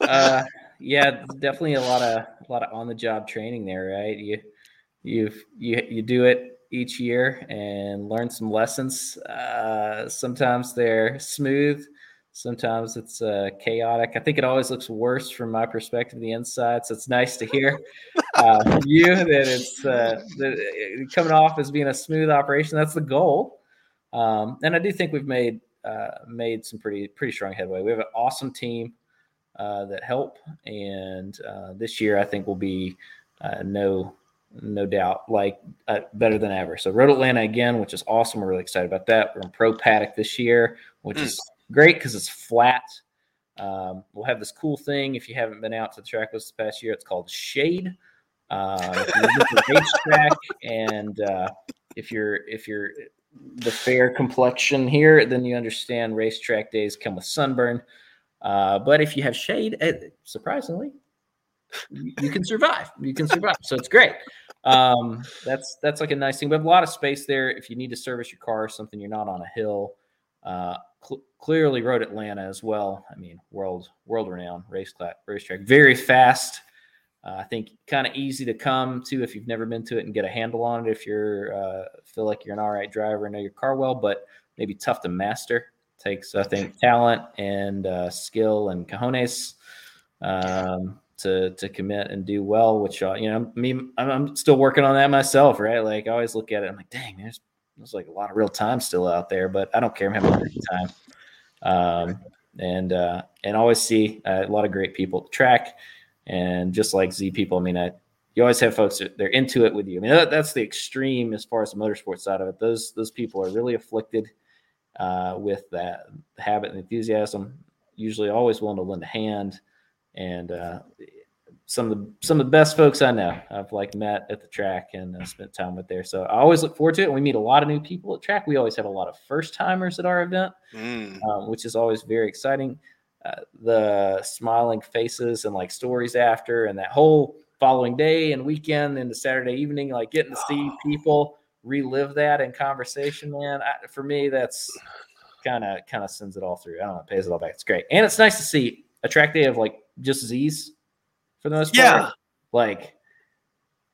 Uh, yeah, definitely a lot of a lot of on the job training there, right? You you you you do it each year and learn some lessons. Uh, sometimes they're smooth Sometimes it's uh, chaotic. I think it always looks worse from my perspective, the inside. So it's nice to hear *laughs* uh, you that it's uh, that coming off as being a smooth operation. That's the goal. Um, and I do think we've made uh, made some pretty pretty strong headway. We have an awesome team uh, that help, and uh, this year I think will be no no doubt like better than ever. So Road Atlanta again, which is awesome. We're really excited about that. We're in Pro Paddock this year, which mm. is great because it's flat. Um, we'll have this cool thing if you haven't been out to the track this past year. It's called Shade. Uh, racetrack, and uh, if you're if you're the fair complexion here, then you understand racetrack days come with sunburn. Uh, but if you have shade, it, eh, surprisingly, you, you can survive. You can survive. So it's great. Um, that's that's like a nice thing. We have a lot of space there. If you need to service your car, or something you're not on a hill. Uh, clearly Road Atlanta as well. I mean, world world renowned race racetrack, very fast. Uh, I think kind of easy to come to if you've never been to it and get a handle on it. If you're uh, feel like you're an all right driver and know your car well, but maybe tough to master. Takes I think talent and uh, skill and cojones. Um, to to commit and do well. Which uh, you know, me, I'm, I'm still working on that myself, right? Like I always look at it, I'm like, dang, there's there's like a lot of real time still out there, but I don't care. I'm having a time. Um, and uh, and always see uh, a lot of great people at the track, and just like Z people. I mean, I, you always have folks that they're into it with you. I mean, that, that's the extreme as far as the motorsports side of it. Those those people are really afflicted uh, with that habit and enthusiasm. Usually, always willing to lend a hand, and uh, some of the some of the best folks I know I've like met at the track and uh, spent time with there. So I always look forward to it. We meet a lot of new people at track. We always have a lot of first timers at our event, Mm. um, which is always very exciting. Uh, the smiling faces and like stories after, and that whole following day and weekend into Saturday evening, like getting to see *sighs* people relive that in conversation, man. I, for me, that's kind of kind of sends it all through. I don't know, it pays it all back. It's great, and it's nice to see a track day of like just Z's for the most part. Yeah. like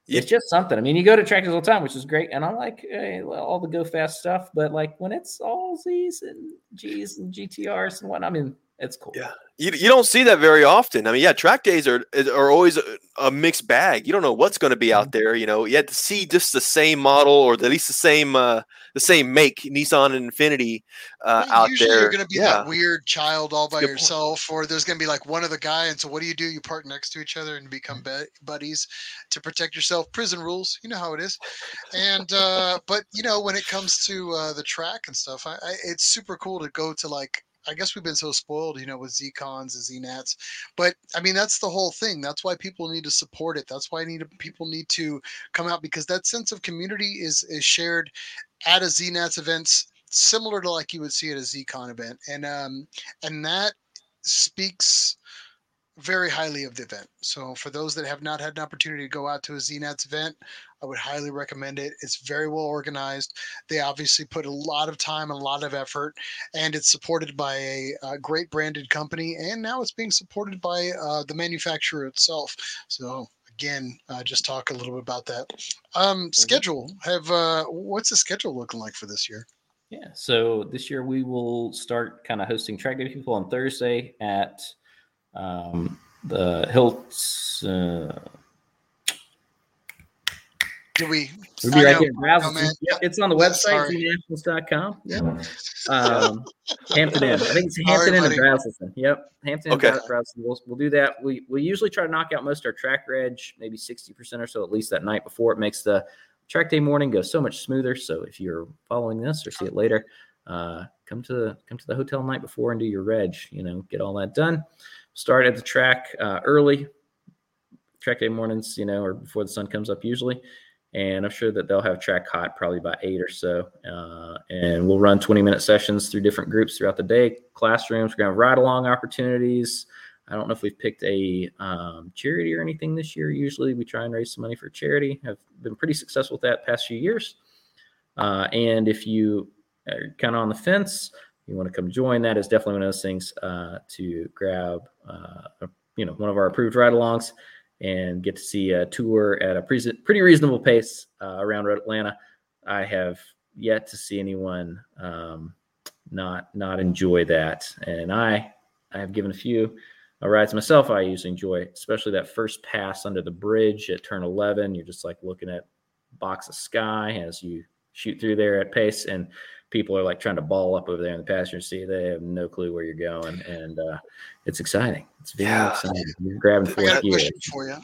Yeah. it's just something. I mean, you go to tracks all the time, which is great, and I like all the go fast stuff. But like when it's all Z's and G's and GTRs and whatnot, I mean, it's cool. Yeah. You, you don't see that very often. I mean, yeah, track days are are always a, a mixed bag. You don't know what's going to be out there. You know, you had to see just the same model or at least the same uh, the same make Nissan and Infiniti uh, Well, out Usually there. you're going to be yeah. that weird child all by Good point. yourself, or there's going to be like one of the guy. And so, what do you do? You park next to each other and become Mm-hmm. be- buddies to protect yourself. Prison rules, you know how it is. And uh, but you know when it comes to uh, the track and stuff, I, I, it's super cool to go to like. I guess we've been so spoiled, you know, with ZCons and ZNats. But I mean, that's the whole thing. That's why people need to support it. That's why need to, people need to come out because that sense of community is is shared at a ZNats events similar to like you would see at a ZCon event, and um, and that speaks very highly of the event. So for those that have not had an opportunity to go out to a ZNats event, I would highly recommend it. It's very well organized. They obviously put a lot of time and a lot of effort, and it's supported by a, uh great branded company, and now it's being supported by uh, the manufacturer itself. So again, uh, just talk a little bit about that. Um, schedule have uh, what's the schedule looking like for this year? Yeah. So this year we will start kind of hosting track day people on Thursday at um, the Hilts. Uh, Do we? we'll be right know, here in Braselton. man. It's on the website, sorry. znationals.com. Yep. Um, Hampton Inn. I think it's Hampton Inn and buddy. Braselton. Yep. Hampton Inn Okay. and Braselton. We'll, we'll do that. We, we usually try to knock out most of our track reg, maybe 60% or so, at least that night before. It makes the track day morning go so much smoother. So if you're following this or see it later, uh, come to the come to the hotel night before and do your reg. You know, get all that done. Start at the track uh, early. Track day mornings, you know, or before the sun comes up usually. And I'm sure that they'll have track hot probably by eight or so. Uh, and we'll run 20 minute sessions through different groups throughout the day, classrooms. We're going to have ride along opportunities. I don't know if we've picked a um, charity or anything this year. Usually we try and raise some money for charity. I've been pretty successful with that past few years. Uh, and if you are kind of on the fence, you want to come join, that is definitely one of those things uh, to grab, uh, you know, one of our approved ride-alongs and get to see a tour at a pre- pretty reasonable pace uh, around Atlanta. I have yet to see anyone um, not not enjoy that, and I I have given a few uh, rides myself. I usually enjoy, especially that first pass under the bridge at turn 11. You're just like looking at box of sky as you shoot through there at pace, and people are like trying to ball up over there in the passenger seat. They have no clue where you're going, and uh, it's exciting. It's very Yeah. exciting. You're grabbing fourth gear. for you.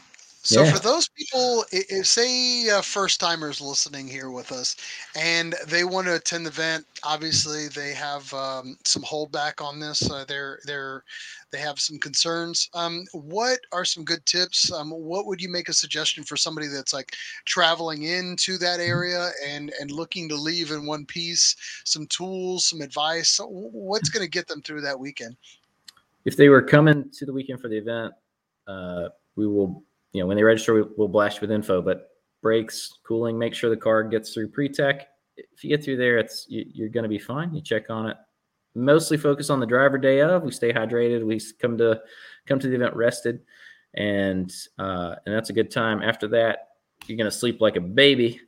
So Yeah. for those people, if say uh, first timers listening here with us, and they want to attend the event, obviously they have um, some holdback on this. Uh, they're they're they have some concerns. Um, what are some good tips? Um, what would you make a suggestion for somebody that's like traveling into that area and and looking to leave in one piece? Some tools, some advice. So what's going to get them through that weekend? if they were coming to the weekend for the event, uh, we will, you know, when they register, we, we'll blast you with info. But brakes, cooling, make sure the car gets through pre-tech. If you get through there, it's you, you're going to be fine. You check on it. Mostly focus on the driver day of. We stay hydrated. We come to come to the event rested, and uh, and that's a good time. After that, you're going to sleep like a baby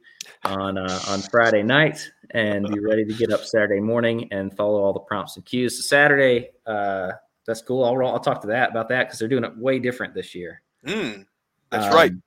on uh, on Friday night and be ready to get up Saturday morning and follow all the prompts and cues. So Saturday, uh, that's cool. I'll I'll talk to that about that because they're doing it way different this year. Mm, that's right. Um,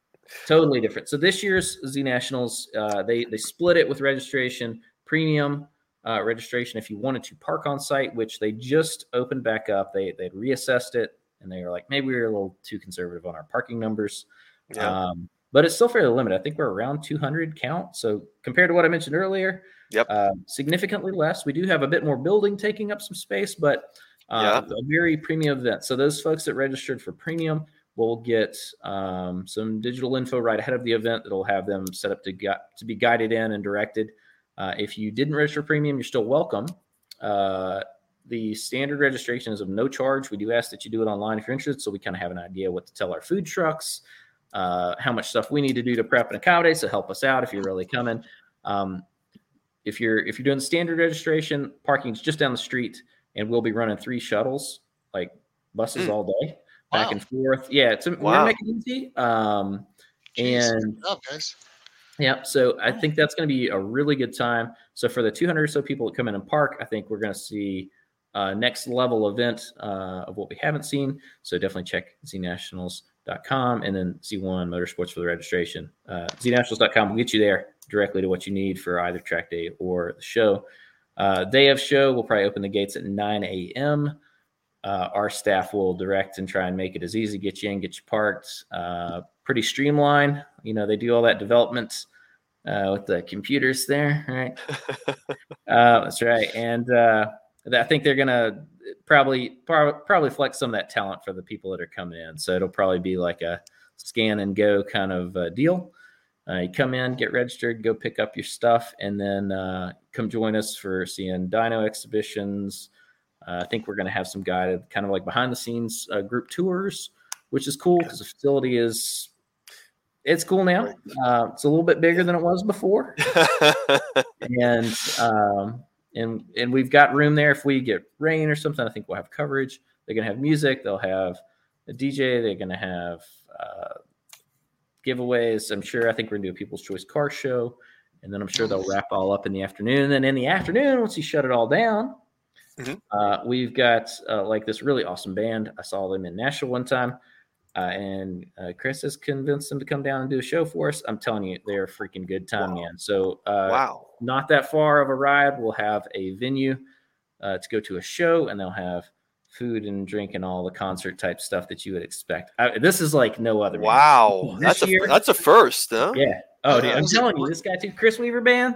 Totally different. So this year's Z Nationals, uh, they they split it with registration, premium uh, registration if you wanted to park on site, which they just opened back up. They they reassessed it and they were like maybe we were a little too conservative on our parking numbers. Yeah. Um, but it's still fairly limited. I think we're around 200 count. So compared to what I mentioned earlier, Yep. uh, significantly less. We do have a bit more building taking up some space, but uh, a very premium event. So those folks that registered for premium will get um, some digital info right ahead of the event that'll have them set up to get to be guided in and directed. Uh, if you didn't register premium, you're still welcome. Uh, the standard registration is of no charge. We do ask that you do it online if you're interested, so we kind of have an idea what to tell our food trucks, uh, how much stuff we need to do to prep and accommodate. So help us out if you're really coming. Um, if you're if you're doing standard registration, parking's just down the street, and we'll be running three shuttles, like buses Mm. all day, back Wow. and forth. Yeah, it's we're Wow. making it easy. Um, Jeez, and good job, guys. yeah, so I think that's going to be a really good time. So for the 200 or so people that come in and park, I think we're going to see uh, next level event uh, of what we haven't seen. So definitely check znationals.com and then Z1 Motorsports for the registration. Uh, znationals.com will get you there directly to what you need for either track day or the show. Uh, day of show, we'll probably open the gates at 9 a.m. Uh, our staff will direct and try and make it as easy to get you in, get you parked. Uh, pretty streamlined. You know, they do all that development uh, with the computers there, right? *laughs* uh, that's right. And uh, I think they're gonna probably prob- probably flex some of that talent for the people that are coming in. So it'll probably be like a scan and go kind of uh, deal. Uh, you come in, get registered, go pick up your stuff, and then uh, come join us for seeing dyno exhibitions. Uh, I think we're going to have some guided, kind of like behind the scenes uh, group tours, which is cool because the facility is it's cool now. Uh, it's a little bit bigger than it was before, *laughs* and um, and and we've got room there if we get rain or something. I think we'll have coverage. They're going to have music. They'll have a DJ. They're going to have uh, giveaways. I'm sure. I think we're going to do a People's Choice car show, and then I'm sure they'll wrap all up in the afternoon. And then in the afternoon, once you shut it all down, Mhm. uh, we've got uh, like this really awesome band. I saw them in Nashville one time. Uh, and uh, Chris has convinced them to come down and do a show for us. I'm telling you, they're a freaking good time, Wow. man. So, uh, wow. not that far of a ride. We'll have a venue uh, to go to a show, and they'll have food and drink and all the concert type stuff that you would expect. I, this is like no other. Wow. *laughs* That's a year- that's a first, huh? Yeah. Oh, dude, I'm telling you, this guy too, Chris Weaver band,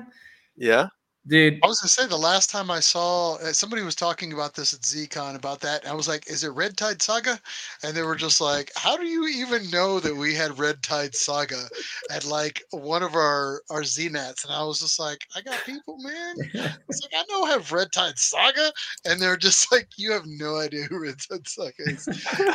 Yeah. Dude. I was gonna say the last time I saw uh, somebody was talking about this at ZCon about that, and I was like, "Is it Red Tide Saga?" And they were just like, "How do you even know that we had Red Tide Saga at like one of our our ZNats?" And I was just like, "I got people, man. *laughs* It's like I know I have Red Tide Saga," and they're just *laughs* like, "You have no idea who Red Tide Saga is."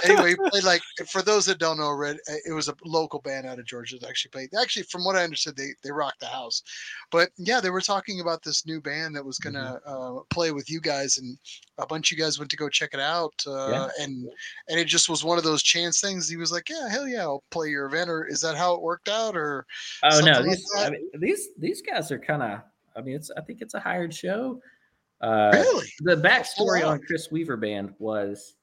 anyway, played like for those that don't know, Red uh, it was a local band out of Georgia that actually played. Actually, from what I understood, they they rocked the house. But yeah, they were talking about this new band that was gonna uh, play with you guys, and a bunch of you guys went to go check it out. Uh, Yeah. And and it just was one of those chance things. He was like, "Yeah, hell yeah, I'll play your event." Or is that how it worked out? Or Oh no, something like these I mean, these these guys are kind of. I mean, it's I think it's a hired show. Uh, really? the backstory on Chris Weaver band was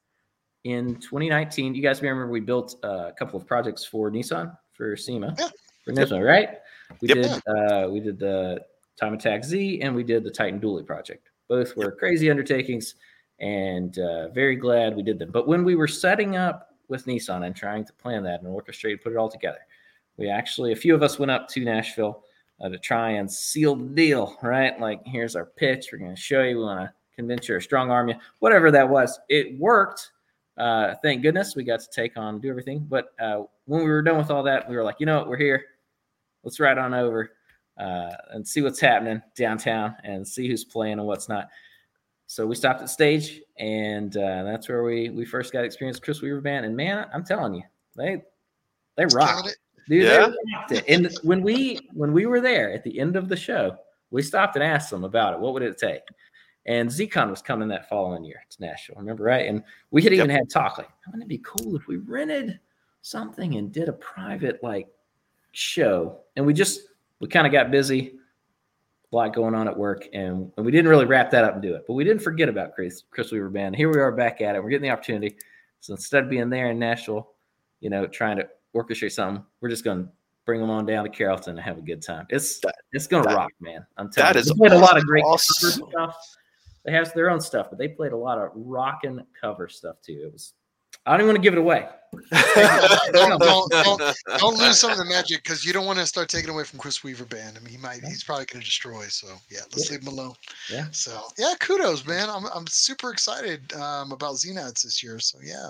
in 2019. You guys remember we built uh, a couple of projects for Nissan for SEMA Yeah. for Nissan, right? We Yep. did uh, we did the Time Attack Z and we did the Titan Dually project. Both were crazy undertakings, and uh, very glad we did them. But when we were setting up with Nissan and trying to plan that and orchestrate, put it all together, we actually a few of us went up to Nashville uh, to try and seal the deal, right? Like, here's our pitch. We're going to show you. We want to convince you or strong arm you, whatever that was. It worked. Uh, thank goodness we got to take on, do everything. But uh, when we were done with all that, we were like, you know what? We're here. Let's ride on over uh, and see what's happening downtown and see who's playing and what's not. So we stopped at stage, and uh, that's where we we first got experience Chris Weaver band. And man, I'm telling you, they they rock. Killing it? Dude, Yeah? they rocked it. And when we when we were there at the end of the show, we stopped and asked them about it. What would it take? And ZCon was coming that following year to Nashville, remember, right? And we had even had talk like, wouldn't it be cool if we rented something and did a private like show? And we just we kind of got busy, a lot going on at work, and, and we didn't really wrap that up and do it. But we didn't forget about Chris Chris Weaver Band. Here we are back at it. We're getting the opportunity. So instead of being there in Nashville, you know, trying to orchestrate something. We're just going to bring them on down to Carrollton and have a good time. It's That- it's going to rock, man. I'm telling that you. is They played a lot of great awesome. stuff. They have their own stuff, but they played a lot of rockin' cover stuff too. It was. I don't even want to give it away. don't, *laughs* don't, don't, don't lose some of the magic because you don't want to start taking away from Chris Weaver band. I mean, he might he's probably going to destroy. So yeah, let's Yeah. leave him alone. Yeah. So yeah, kudos, man. I'm I'm super excited um, about ZNats this year. So yeah.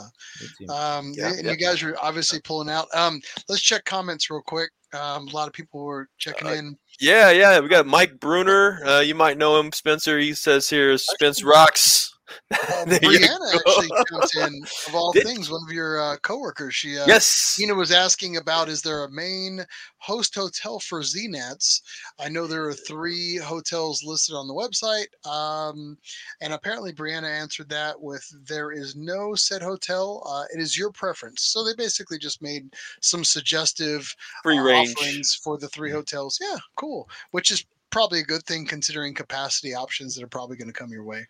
Um, Yeah, and yeah. you guys are obviously pulling out. Um, let's check comments real quick. Um, a lot of people were checking Uh, in. Yeah, yeah. We got Mike Bruner. Uh, you might know him, Spencer. He says here, Spence rocks. *laughs* You Brianna actually jumped in of all Did- things. One of your uh, coworkers. She uh, yes. Tina was asking about is there a main host hotel for ZNats? I know there are three hotels listed on the website. Um, and apparently Brianna answered that with there is no said hotel. Uh, it is your preference. So they basically just made some suggestive Free uh, range. offerings for the three hotels. Yeah, cool. Which is probably a good thing considering capacity options that are probably going to come your way.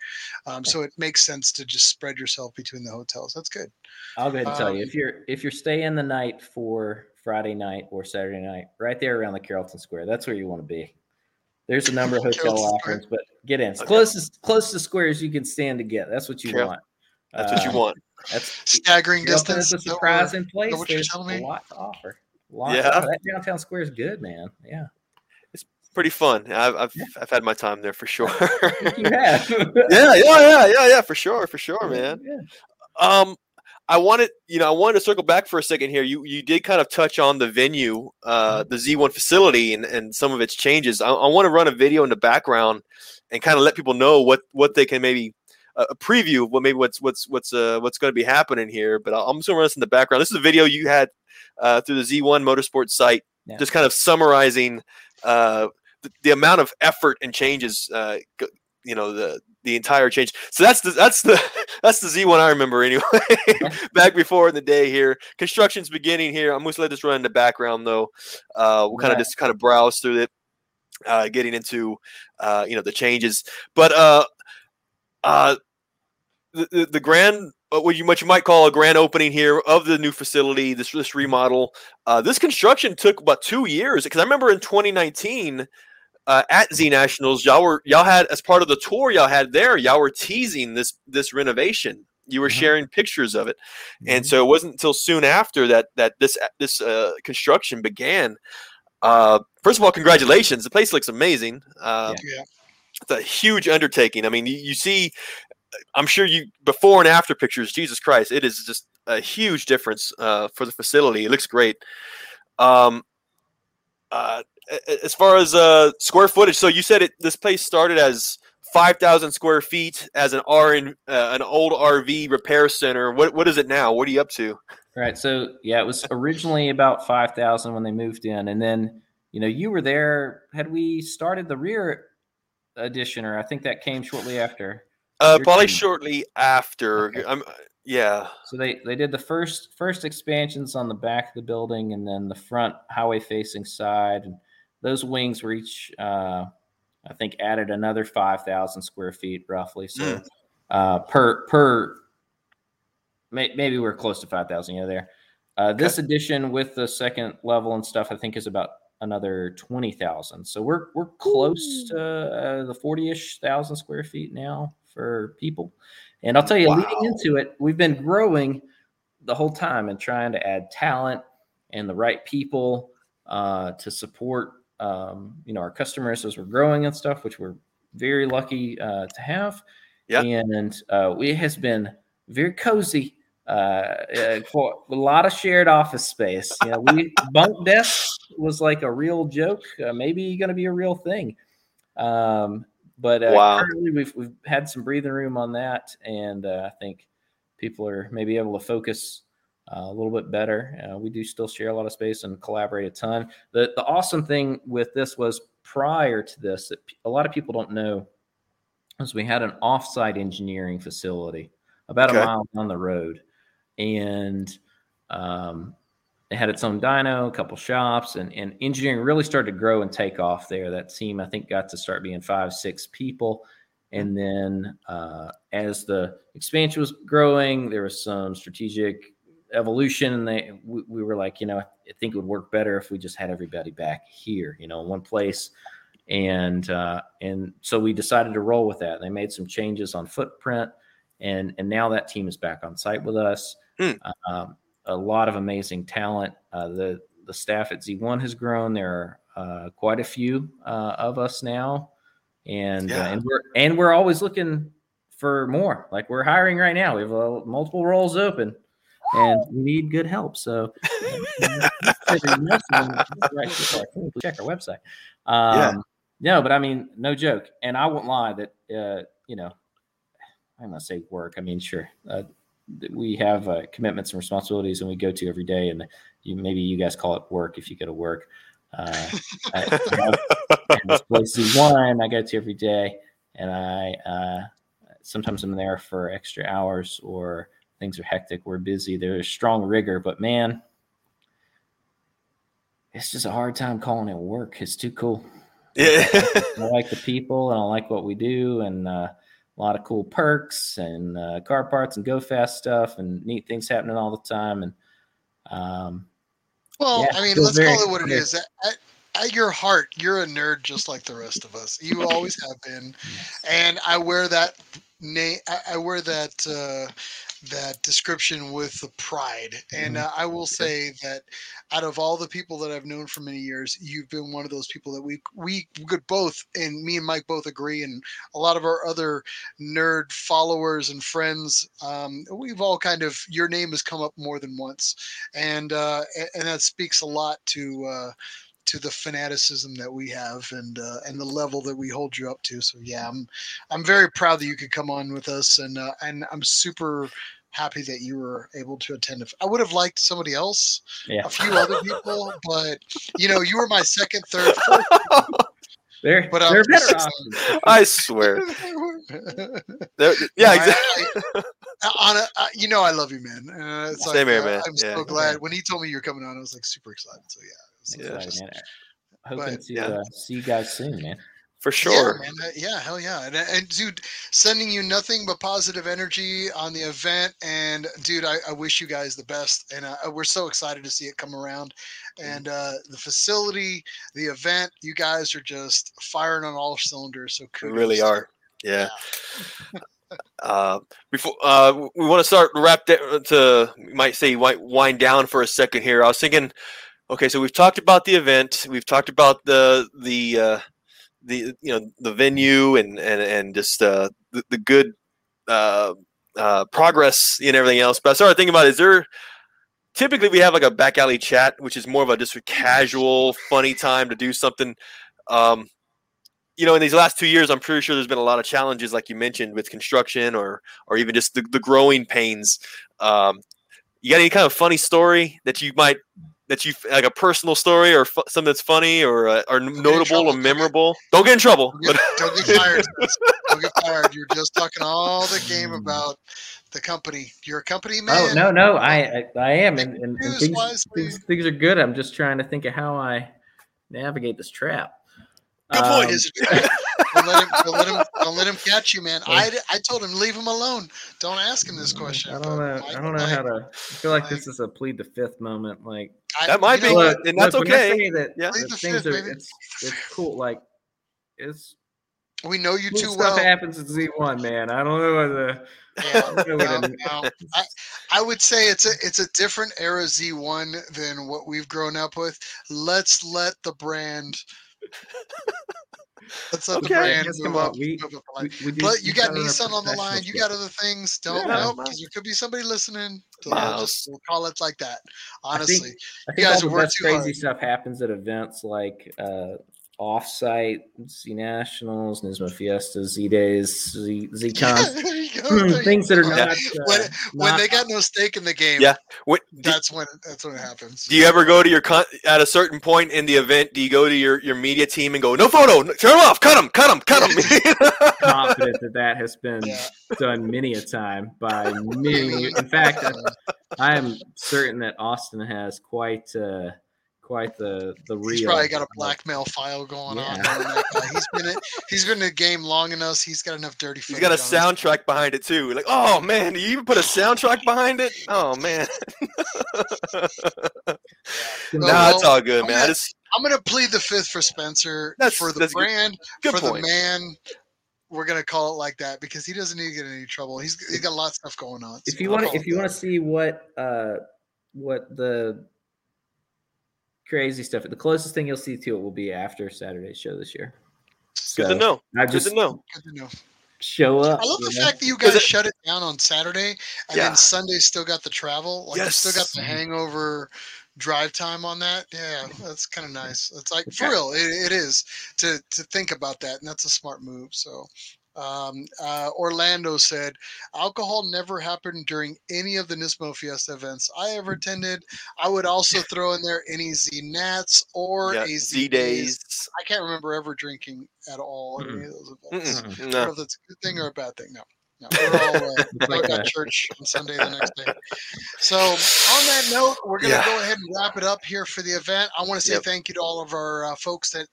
Um, so it makes sense to just spread yourself between the hotels. That's good. I'll go ahead and tell you um, if you're if you're staying the night for Friday night or Saturday night, right there around the Carrollton Square, that's where you want to be. There's a number of *laughs* hotel Carrollton Square. offerings, but get in as Okay. close as close to square as you can stand to get. That's what you Carroll- want. That's what you Uh, want. That's Staggering Carrollton distance. is a is that what surprising place. There's a lot to offer. Lot Yeah. that downtown square is good, man. Yeah, Pretty fun. I've I've, I've had my time there for sure. *laughs* you have. *laughs* yeah, yeah, yeah, yeah, yeah, for sure, for sure, man. Yeah. Um, I wanted, you know, I wanted to circle back for a second here. You you did kind of touch on the venue, uh, the Z1 facility, and and some of its changes. I, I want to run a video in the background and kind of let people know what what they can maybe a a preview of what maybe what's what's what's uh what's going to be happening here. But I'm just going to run this in the background. This is a video you had uh, through the Z1 Motorsports site, Yeah. just kind of summarizing uh, the, the amount of effort and changes. Uh, you know the the entire change. So that's the that's the *laughs* that's the Z1 I remember anyway. *laughs* Back before in the day here, construction's beginning here. I'm going to let this run in the background though. Uh, we'll kind of Right. just kind of browse through it, uh, getting into uh, you know the changes. But uh, uh, the, the the grand uh, what you what you might call a grand opening here of the new facility, this this remodel. Uh, this construction took about two years because I remember in 2019 uh, at Z Nationals, y'all were y'all had as part of the tour y'all had there, y'all were teasing this this renovation. You were Mhm. sharing pictures of it, and Mhm. so it wasn't until soon after that that this this uh, construction began. Uh, first of all, congratulations! The place looks amazing. Uh, Yeah. It's a huge undertaking. I mean, you, you see, I'm sure you before and after pictures. Jesus Christ, it is just a huge difference uh, for the facility. It looks great. Um, uh, a- a- as far as uh, square footage, so you said it. This place started as five thousand square feet as an R uh, an old RV repair center. What what is it now? What are you up to? Right. So yeah, it was originally about five thousand when they moved in, and then you know you were there. Had we started the rear addition, or I think that came shortly after. Uh, probably team. shortly after. Okay. I'm, yeah. So they they did the first first expansions on the back of the building, and then the front highway facing side, and those wings were each, uh, I think, added another five thousand square feet roughly. So uh, per per, may, maybe we're close to five thousand. Yeah, there. Uh, this addition with the second level and stuff, I think, is about another twenty thousand. So we're we're close to uh, the forty ish thousand square feet now for people. And I'll tell you, leading into it, we've been growing the whole time and trying to add talent and the right people uh, to support um, you know our customers as we're growing and stuff, which we're very lucky uh, to have. Yeah. And uh, it has been very cozy. Uh, uh, for a lot of shared office space. You know, we *laughs* bunk desks was like a real joke, uh, maybe going to be a real thing. Um, but uh, Wow. currently, we've we've had some breathing room on that, and uh, I think people are maybe able to focus uh, a little bit better. Uh, we do still share a lot of space and collaborate a ton. The the awesome thing with this was prior to this that a lot of people don't know is we had an offsite engineering facility about Okay. a mile down the road, and um, it had its own dyno, a couple shops, and, and engineering really started to grow and take off there. That team, I think, got to start being five, six people. And then uh, as the expansion was growing, there was some strategic evolution, and they we, we were like, you know, I think it would work better if we just had everybody back here, you know, in one place. And uh, and so we decided to roll with that. They made some changes on footprint, and and now that team is back on site with us. Hmm. Um, a lot of amazing talent. Uh, the the staff at Z1 has grown. There are uh, quite a few uh, of us now, and uh, Yeah. and we're and we're always looking for more. Like we're hiring right now. We have uh, multiple roles open, and we need good help. So *laughs* check our website. Um, No, but I mean, no joke. And I won't lie that uh, you know, I'm gonna say work. I mean, sure. Uh, we have uh, commitments and responsibilities, and we go to every day. And you, maybe you guys call it work if you go to work. Uh, I, this place Z1 I go to every day, and I uh, sometimes I'm there for extra hours or things are hectic. We're busy. There's strong rigor, but man, it's just a hard time calling it work. It's too cool. Yeah. I like the people and I like what we do and uh, a lot of cool perks and uh, car parts and go fast stuff and neat things happening all the time. And um, Well, Yeah, I mean, let's very call it what it is. clear. is. At, at your heart, you're a nerd just like the rest of us. You always have been, and I wear that name. I, wear that uh, that description with the pride. And Mhm. uh, I will say that out of all the people that I've known for many years, you've been one of those people that we we could both, and me and Mike both agree, and a lot of our other nerd followers and friends, um, we've all kind of your name has come up more than once, and uh, and that speaks a lot to. Uh, to the fanaticism that we have and uh, and the level that we hold you up to. So yeah, I'm I'm very proud that you could come on with us, and uh, and I'm super happy that you were able to attend. I would have liked somebody else, yeah, a few other people, *laughs* but you know, you were my second, third, fourth. *laughs* they're, But, um, they're better options. I swear. *laughs* Yeah, No, I- exactly. I- on a, I, you know, I love you, man. Uh, it's Same here, uh, man. I'm Yeah. so glad when he told me you're coming on. I was like super excited. So yeah, it was, I'm it was excited, man. Hoping but- to yeah. uh, see you guys soon, man. For sure. Yeah, man. uh, yeah, hell yeah. And, and dude, sending you nothing but positive energy on the event. And dude, I, I wish you guys the best. And uh, we're so excited to see it come around. And uh, the facility, the event, you guys are just firing on all cylinders. So We really are. Yeah. *laughs* Uh, before uh, we want to start wrap da- to might say wind down for a second here. I was thinking, okay, so we've talked about the event, we've talked about the the uh, the you know the venue and and and just uh, the, the good uh, uh, progress and everything else. But I started thinking about is there typically we have like a back alley chat, which is more of a just a casual, funny time to do something. Um, you know, in these last two years, I'm pretty sure there's been a lot of challenges, like you mentioned, with construction or or even just the, the growing pains. Um, you got any kind of funny story that you might that you like a personal story or fu- something that's funny or uh, or notable or don't get- memorable? Don't get in trouble. Don't get, don't get fired. Don't get fired. You're just talking all the game about the company. You're a company man. Oh no, no, I I, I am, and, and, and things, things things are good. I'm just trying to think of how I navigate this trap. Good point. Um, Is it *laughs* don't let him don't let him don't let him catch you, man. I, I told him leave him alone. Don't ask him this question. I don't know. Mike- I don't know Mike- how to. I feel like this is a plead the fifth moment. Like I- That might be know good. and that's look, okay. that, Yeah. Plead the fifth, are it's it's cool. Like it's We know you cool too stuff well. happens at Z1, man. I don't know whether. Yeah, I no, no. I, I would say it's a it's a different era Z1 than what we've grown up with. Let's let the brand. Let's let Okay. the brand Yes, move come up. we- move up. We, we do- But you got Nissan on the line. You got other things. Don't Yeah, know Miles. because there could be somebody listening. So Miles. just we'll call it like that. I think- Honestly, I You think guys all the best crazy hard. stuff happens at events like uh, offsite Z Nationals, Nismo Fiesta, Z Days, Z Z *laughs* Cons. there you go. there you things that are go. not, *laughs* uh, when, when not- they got no stake in the game. Yeah. What, do, that's when that's when it happens. do you ever go to your con- at a certain point in the event? Do you go to your, your media team and go, no photo, no- turn 'em off, cut them, cut them, cut them? *laughs* confident that that has been Yeah. done many a time by many. In fact, I, I am certain that Austin has quite uh, quite the the real. He's probably got a uh, blackmail file going on. Yeah. knowing that guy. He's been in, he's been in the game long enough. He's got enough dirty. He's got a footage on soundtrack behind it too. Like, oh man, do you even put a soundtrack behind it? Oh man. *laughs* Oh, nah, it's all good, I'm man. I gonna- just I'm gonna plead the fifth for Spencer That's- for the that's good- brand good for point. the man. We're gonna call it like that because he doesn't need to get in any trouble. He's he's got a lot of stuff going on. if you want to if you want to see what uh what the crazy stuff the closest thing you'll see to it will be after saturday's show this year good to know. i Good just to know. Good to know. show up I love the know? fact that you guys it- shut it down on Saturday and Yeah. then Sunday still got the travel. Like you still got the hangover drive time on that. Yeah, that's kind of nice. It's like for real, it, it is to to think about that, and that's a smart move. So. Um, uh, Orlando said, alcohol never happened during any of the Nismo Fiesta events I ever attended. I would also throw in there any Z Nats or Yeah, a Z days. I can't remember ever drinking at all at any of those events. Mm-mm, I don't know if that's a good thing or a bad thing. No, no, we're all, uh, we all like got church on Sunday the next day. So, on that note, we're going to Yeah. go ahead and wrap it up here for the event. I want to say Yep. thank you to all of our uh, folks that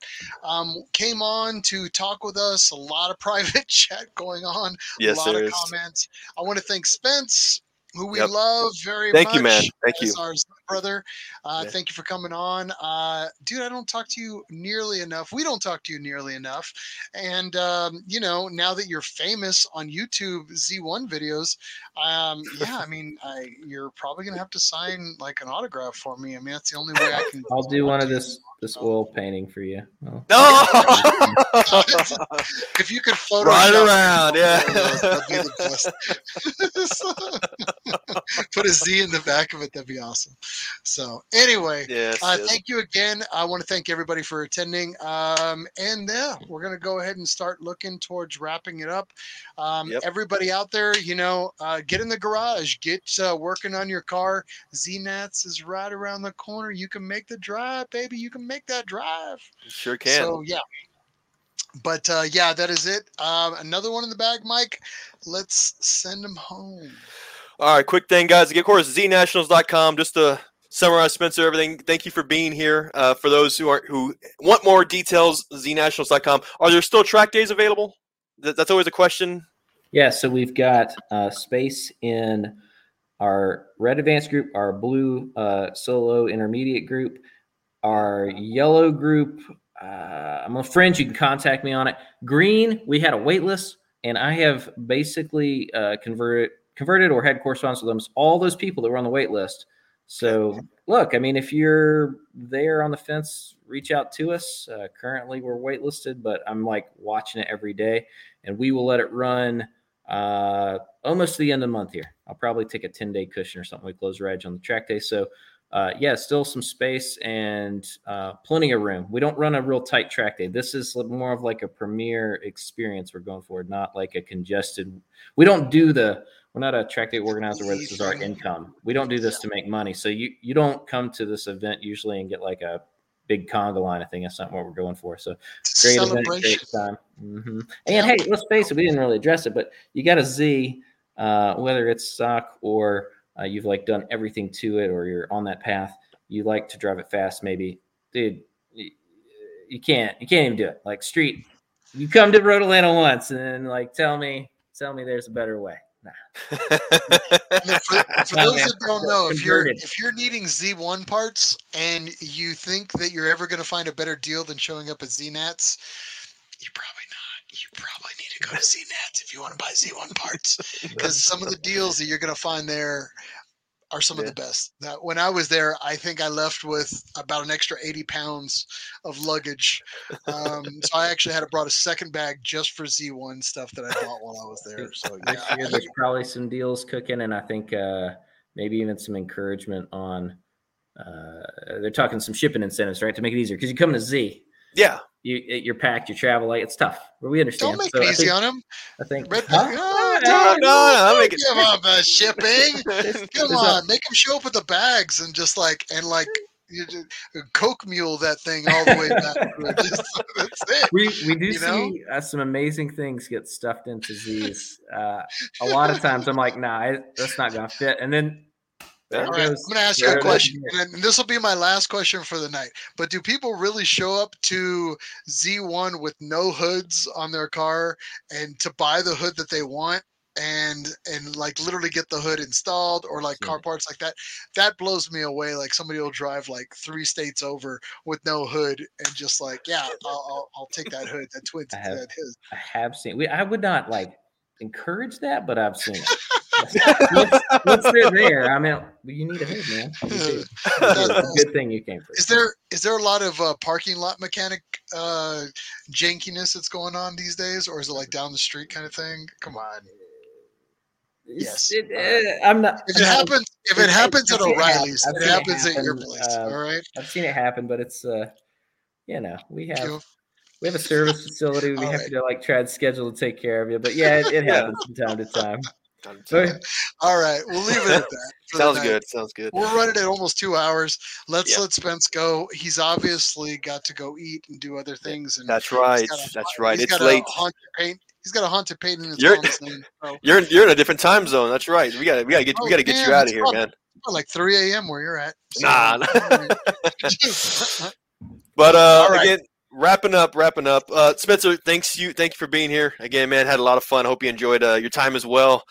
um, came on to talk with us. A lot of *laughs* private chat going on, Yes, a lot there of is. comments. I want to thank Spence. Who we Yep. love very Thank much. Thank you, man. Thank you. our brother. Uh, Yeah. Thank you for coming on, uh, dude. I don't talk to you nearly enough. We don't talk to you nearly enough. And um, you know, now that you're famous on YouTube Z1 videos, um, yeah, I mean, I, you're probably gonna have to sign like an autograph for me. I mean, that's the only way I can. i'll do one of this this *laughs* oil painting for you Well, No. *laughs* if you could Photoshop Right it, around, yeah. that'd be the best. *laughs* Put a Z in the back of it. That'd be awesome. So anyway, yes, Uh, yes. thank you again. I want to thank everybody for attending. Um, and yeah, we're going to go ahead and start looking towards wrapping it up. Um, Yep. Everybody out there, you know, uh, get in the garage, get uh, working on your car. ZNats is right around the corner. You can make the drive, baby. You can make that drive. Sure can. So yeah. But uh, yeah, that is it. Um, another one in the bag, Mike. Let's send them home. All right, quick thing, guys. Of course, znationals.com. Just to summarize, Spencer, everything. Thank you for being here. Uh, for those who aren't who want more details, znationals.com. Are there still track days available? That, that's always a question. Yeah, so we've got uh, space in our red advanced group, our blue uh, solo intermediate group, our yellow group. Uh, I'm a friend. You can contact me on it. Green, we had a wait list, and I have basically uh, converted converted or had correspondence with almost all those people that were on the wait list. So look, I mean, if you're there on the fence, reach out to us. Uh, currently, we're waitlisted, but I'm like watching it every day, and we will let it run uh, almost to the end of the month here. I'll probably take a 10 day cushion or something. We close our edge on the track day. So, uh, yeah, still some space and uh, plenty of room. We don't run a real tight track day. This is more of like a premier experience we're going for, not like a congested. We don't do the, we're not a track day organizer where this is our income. We don't do this to make money. So you, you don't come to this event usually and get like a big conga line. I think that's not what we're going for. So great event, Celebration. great time. hmm And hey, let's face it, we didn't really address it, but you got a Z, uh, whether it's stock or uh, you've like done everything to it, or you're on that path. You like to drive it fast, maybe, dude. You, you can't, you can't even do it. Like street, you come to Road Atlanta once, and then like tell me, tell me there's a better way. Nah. For, for *laughs* those that don't know, if you're if you're needing Z1 parts and you think that you're ever going to find a better deal than showing up at ZNats, you probably not. You probably need to go to ZNats if you want to buy Z1 parts *laughs* because some of the deals that you're going to find there are some of the best. Now, when I was there, I think I left with about an extra 80 pounds of luggage. Um, so I actually had to brought a second bag just for Z1 stuff that I bought while I was *laughs* there. So yeah, year, there's probably some deals cooking, and I think uh, maybe even some encouragement on. Uh, they're talking some shipping incentives, right, to make it easier because you come to Z, yeah. you you're packed, you travel light, it's tough, but we understand. don't make So it I easy think, on him. I think Red Huh? Oh, No, no, no, I'm don't give up uh, shipping. *laughs* Come There's a- on, make him show up with the bags and just like and like you just coke mule that thing all the way back. Just, *laughs* that's it. we we do You know? see uh, some amazing things get stuffed into Z's. Uh, a lot of times, I'm like, nah, I, that's not gonna fit, and then All right, I'm going to ask you a question, and this will be my last question for the night. But do people really show up to Z1 with no hoods on their car and to buy the hood that they want? And and like literally get the hood installed or like car parts like that. That blows me away. Like somebody will drive like three states over with no hood and just like, yeah, I'll, I'll, I'll take that hood. That *laughs* twin, I have- that his. I have seen. We, I would not like encourage that, but I've seen it. Once, once they're there, I mean, you need a hood, man. You do. You do. It's a good thing you came first. Is there is there a lot of uh, parking lot mechanic uh, jankiness that's going on these days, or is it like down the street kind of thing? Come on, yes. it- uh, I'm not. if it happens, if it happens at. O'Reilly's, it it happens at your place. uh, all right, I've seen it happen, but it's uh, you know, we have we have a service facility. We All have right. to like try to schedule to take care of you. But yeah, it, it *laughs* happens from time to time. All right. We'll leave it at *laughs* that. Sounds good. Sounds good. We're running at almost two hours. Let's Yep. let Spence go. He's obviously got to go eat and do other things. And That's right. got a- That's right. he's It's late. Paint. He's got a haunted paint in his You're- name. *laughs* So, You're you're in a different time zone. That's right. We got to we got to get we Oh, got to get you out of here, probably- man. like 3 a.m. where you're at. So, Nah. *laughs* But uh, right. again, wrapping up, wrapping up. Uh, Spencer, thanks you, thank you for being here again, man. Had a lot of fun. Hope you enjoyed uh, your time as well.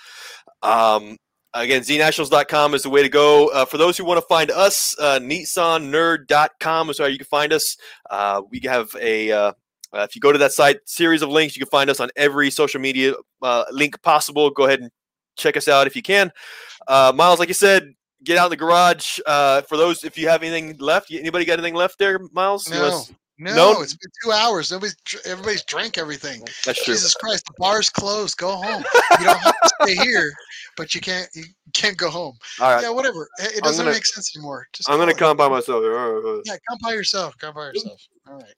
Um, again, znationals.com is the way to go. Uh, for those who want to find us, uh, NissanNerd.com is where you can find us. Uh, we have a uh, uh, if you go to that site, series of links, you can find us on every social media uh, link possible. Go ahead and check us out if you can. Uh, Miles, like you said, get out in the garage. Uh, for those, if you have anything left, anybody got anything left there, Miles? No, no, No? it's been two hours. Nobody's, everybody's drank everything. That's true. Jesus Christ, the bar's closed. Go home. You don't have to stay here, but you can't. You can't go home. All right. Yeah, whatever. It doesn't gonna- make sense anymore. Just I'm gonna go. come by myself. All right, all right. Yeah, come by yourself. Come by yourself. All right.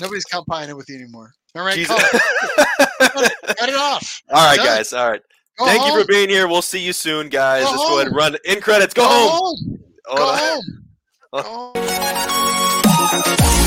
Nobody's it with you anymore. All right, Jesus. call it. *laughs* cut it off. All right, guys. All right. Go Thank home. you for being here. We'll see you soon, guys. Go Let's go ahead and run in credits. Go, Go home. home. *laughs* Go home. Go home.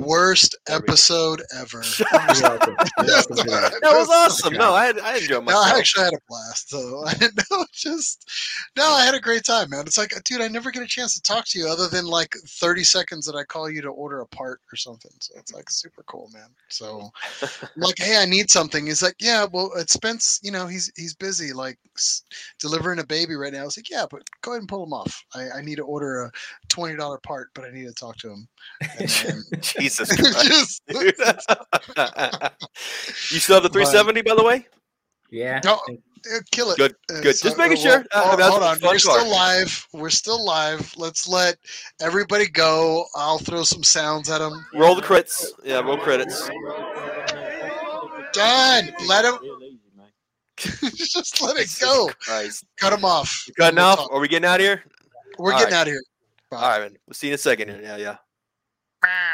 Worst There we go. episode ever. You're welcome. You're welcome for that. That was awesome. No, I I enjoyed No, I actually had a blast. So *laughs* I no, just no, I had a great time, man. It's like, dude, I never get a chance to talk to you other than like 30 seconds that I call you to order a part or something. So it's like super cool, man. So I'm like, hey, I need something. He's like, yeah, well, it's Spence. You know, he's he's busy like s- delivering a baby right now. I was like, yeah, but go ahead and pull him off. I, I need to order a twenty dollar part, but I need to talk to him. And then- *laughs* Jesus *laughs* Christ. just, *laughs* you still have the 370, by the way? Yeah. No, I think- Uh, kill it. Good, Uh, good. so- Just making uh, sure. well, Uh, hold, hold on. We're car. still live. We're still live. Let's let everybody go. I'll throw some sounds at them. Roll the crits. Yeah, roll credits. Done. Let him. *laughs* Just let it go. Christ. Cut him off. You cutting We'll off? talk. Are we getting out of here? We're All getting right. out of here. Bye. All right, man. We'll see you in a second. Yeah, yeah.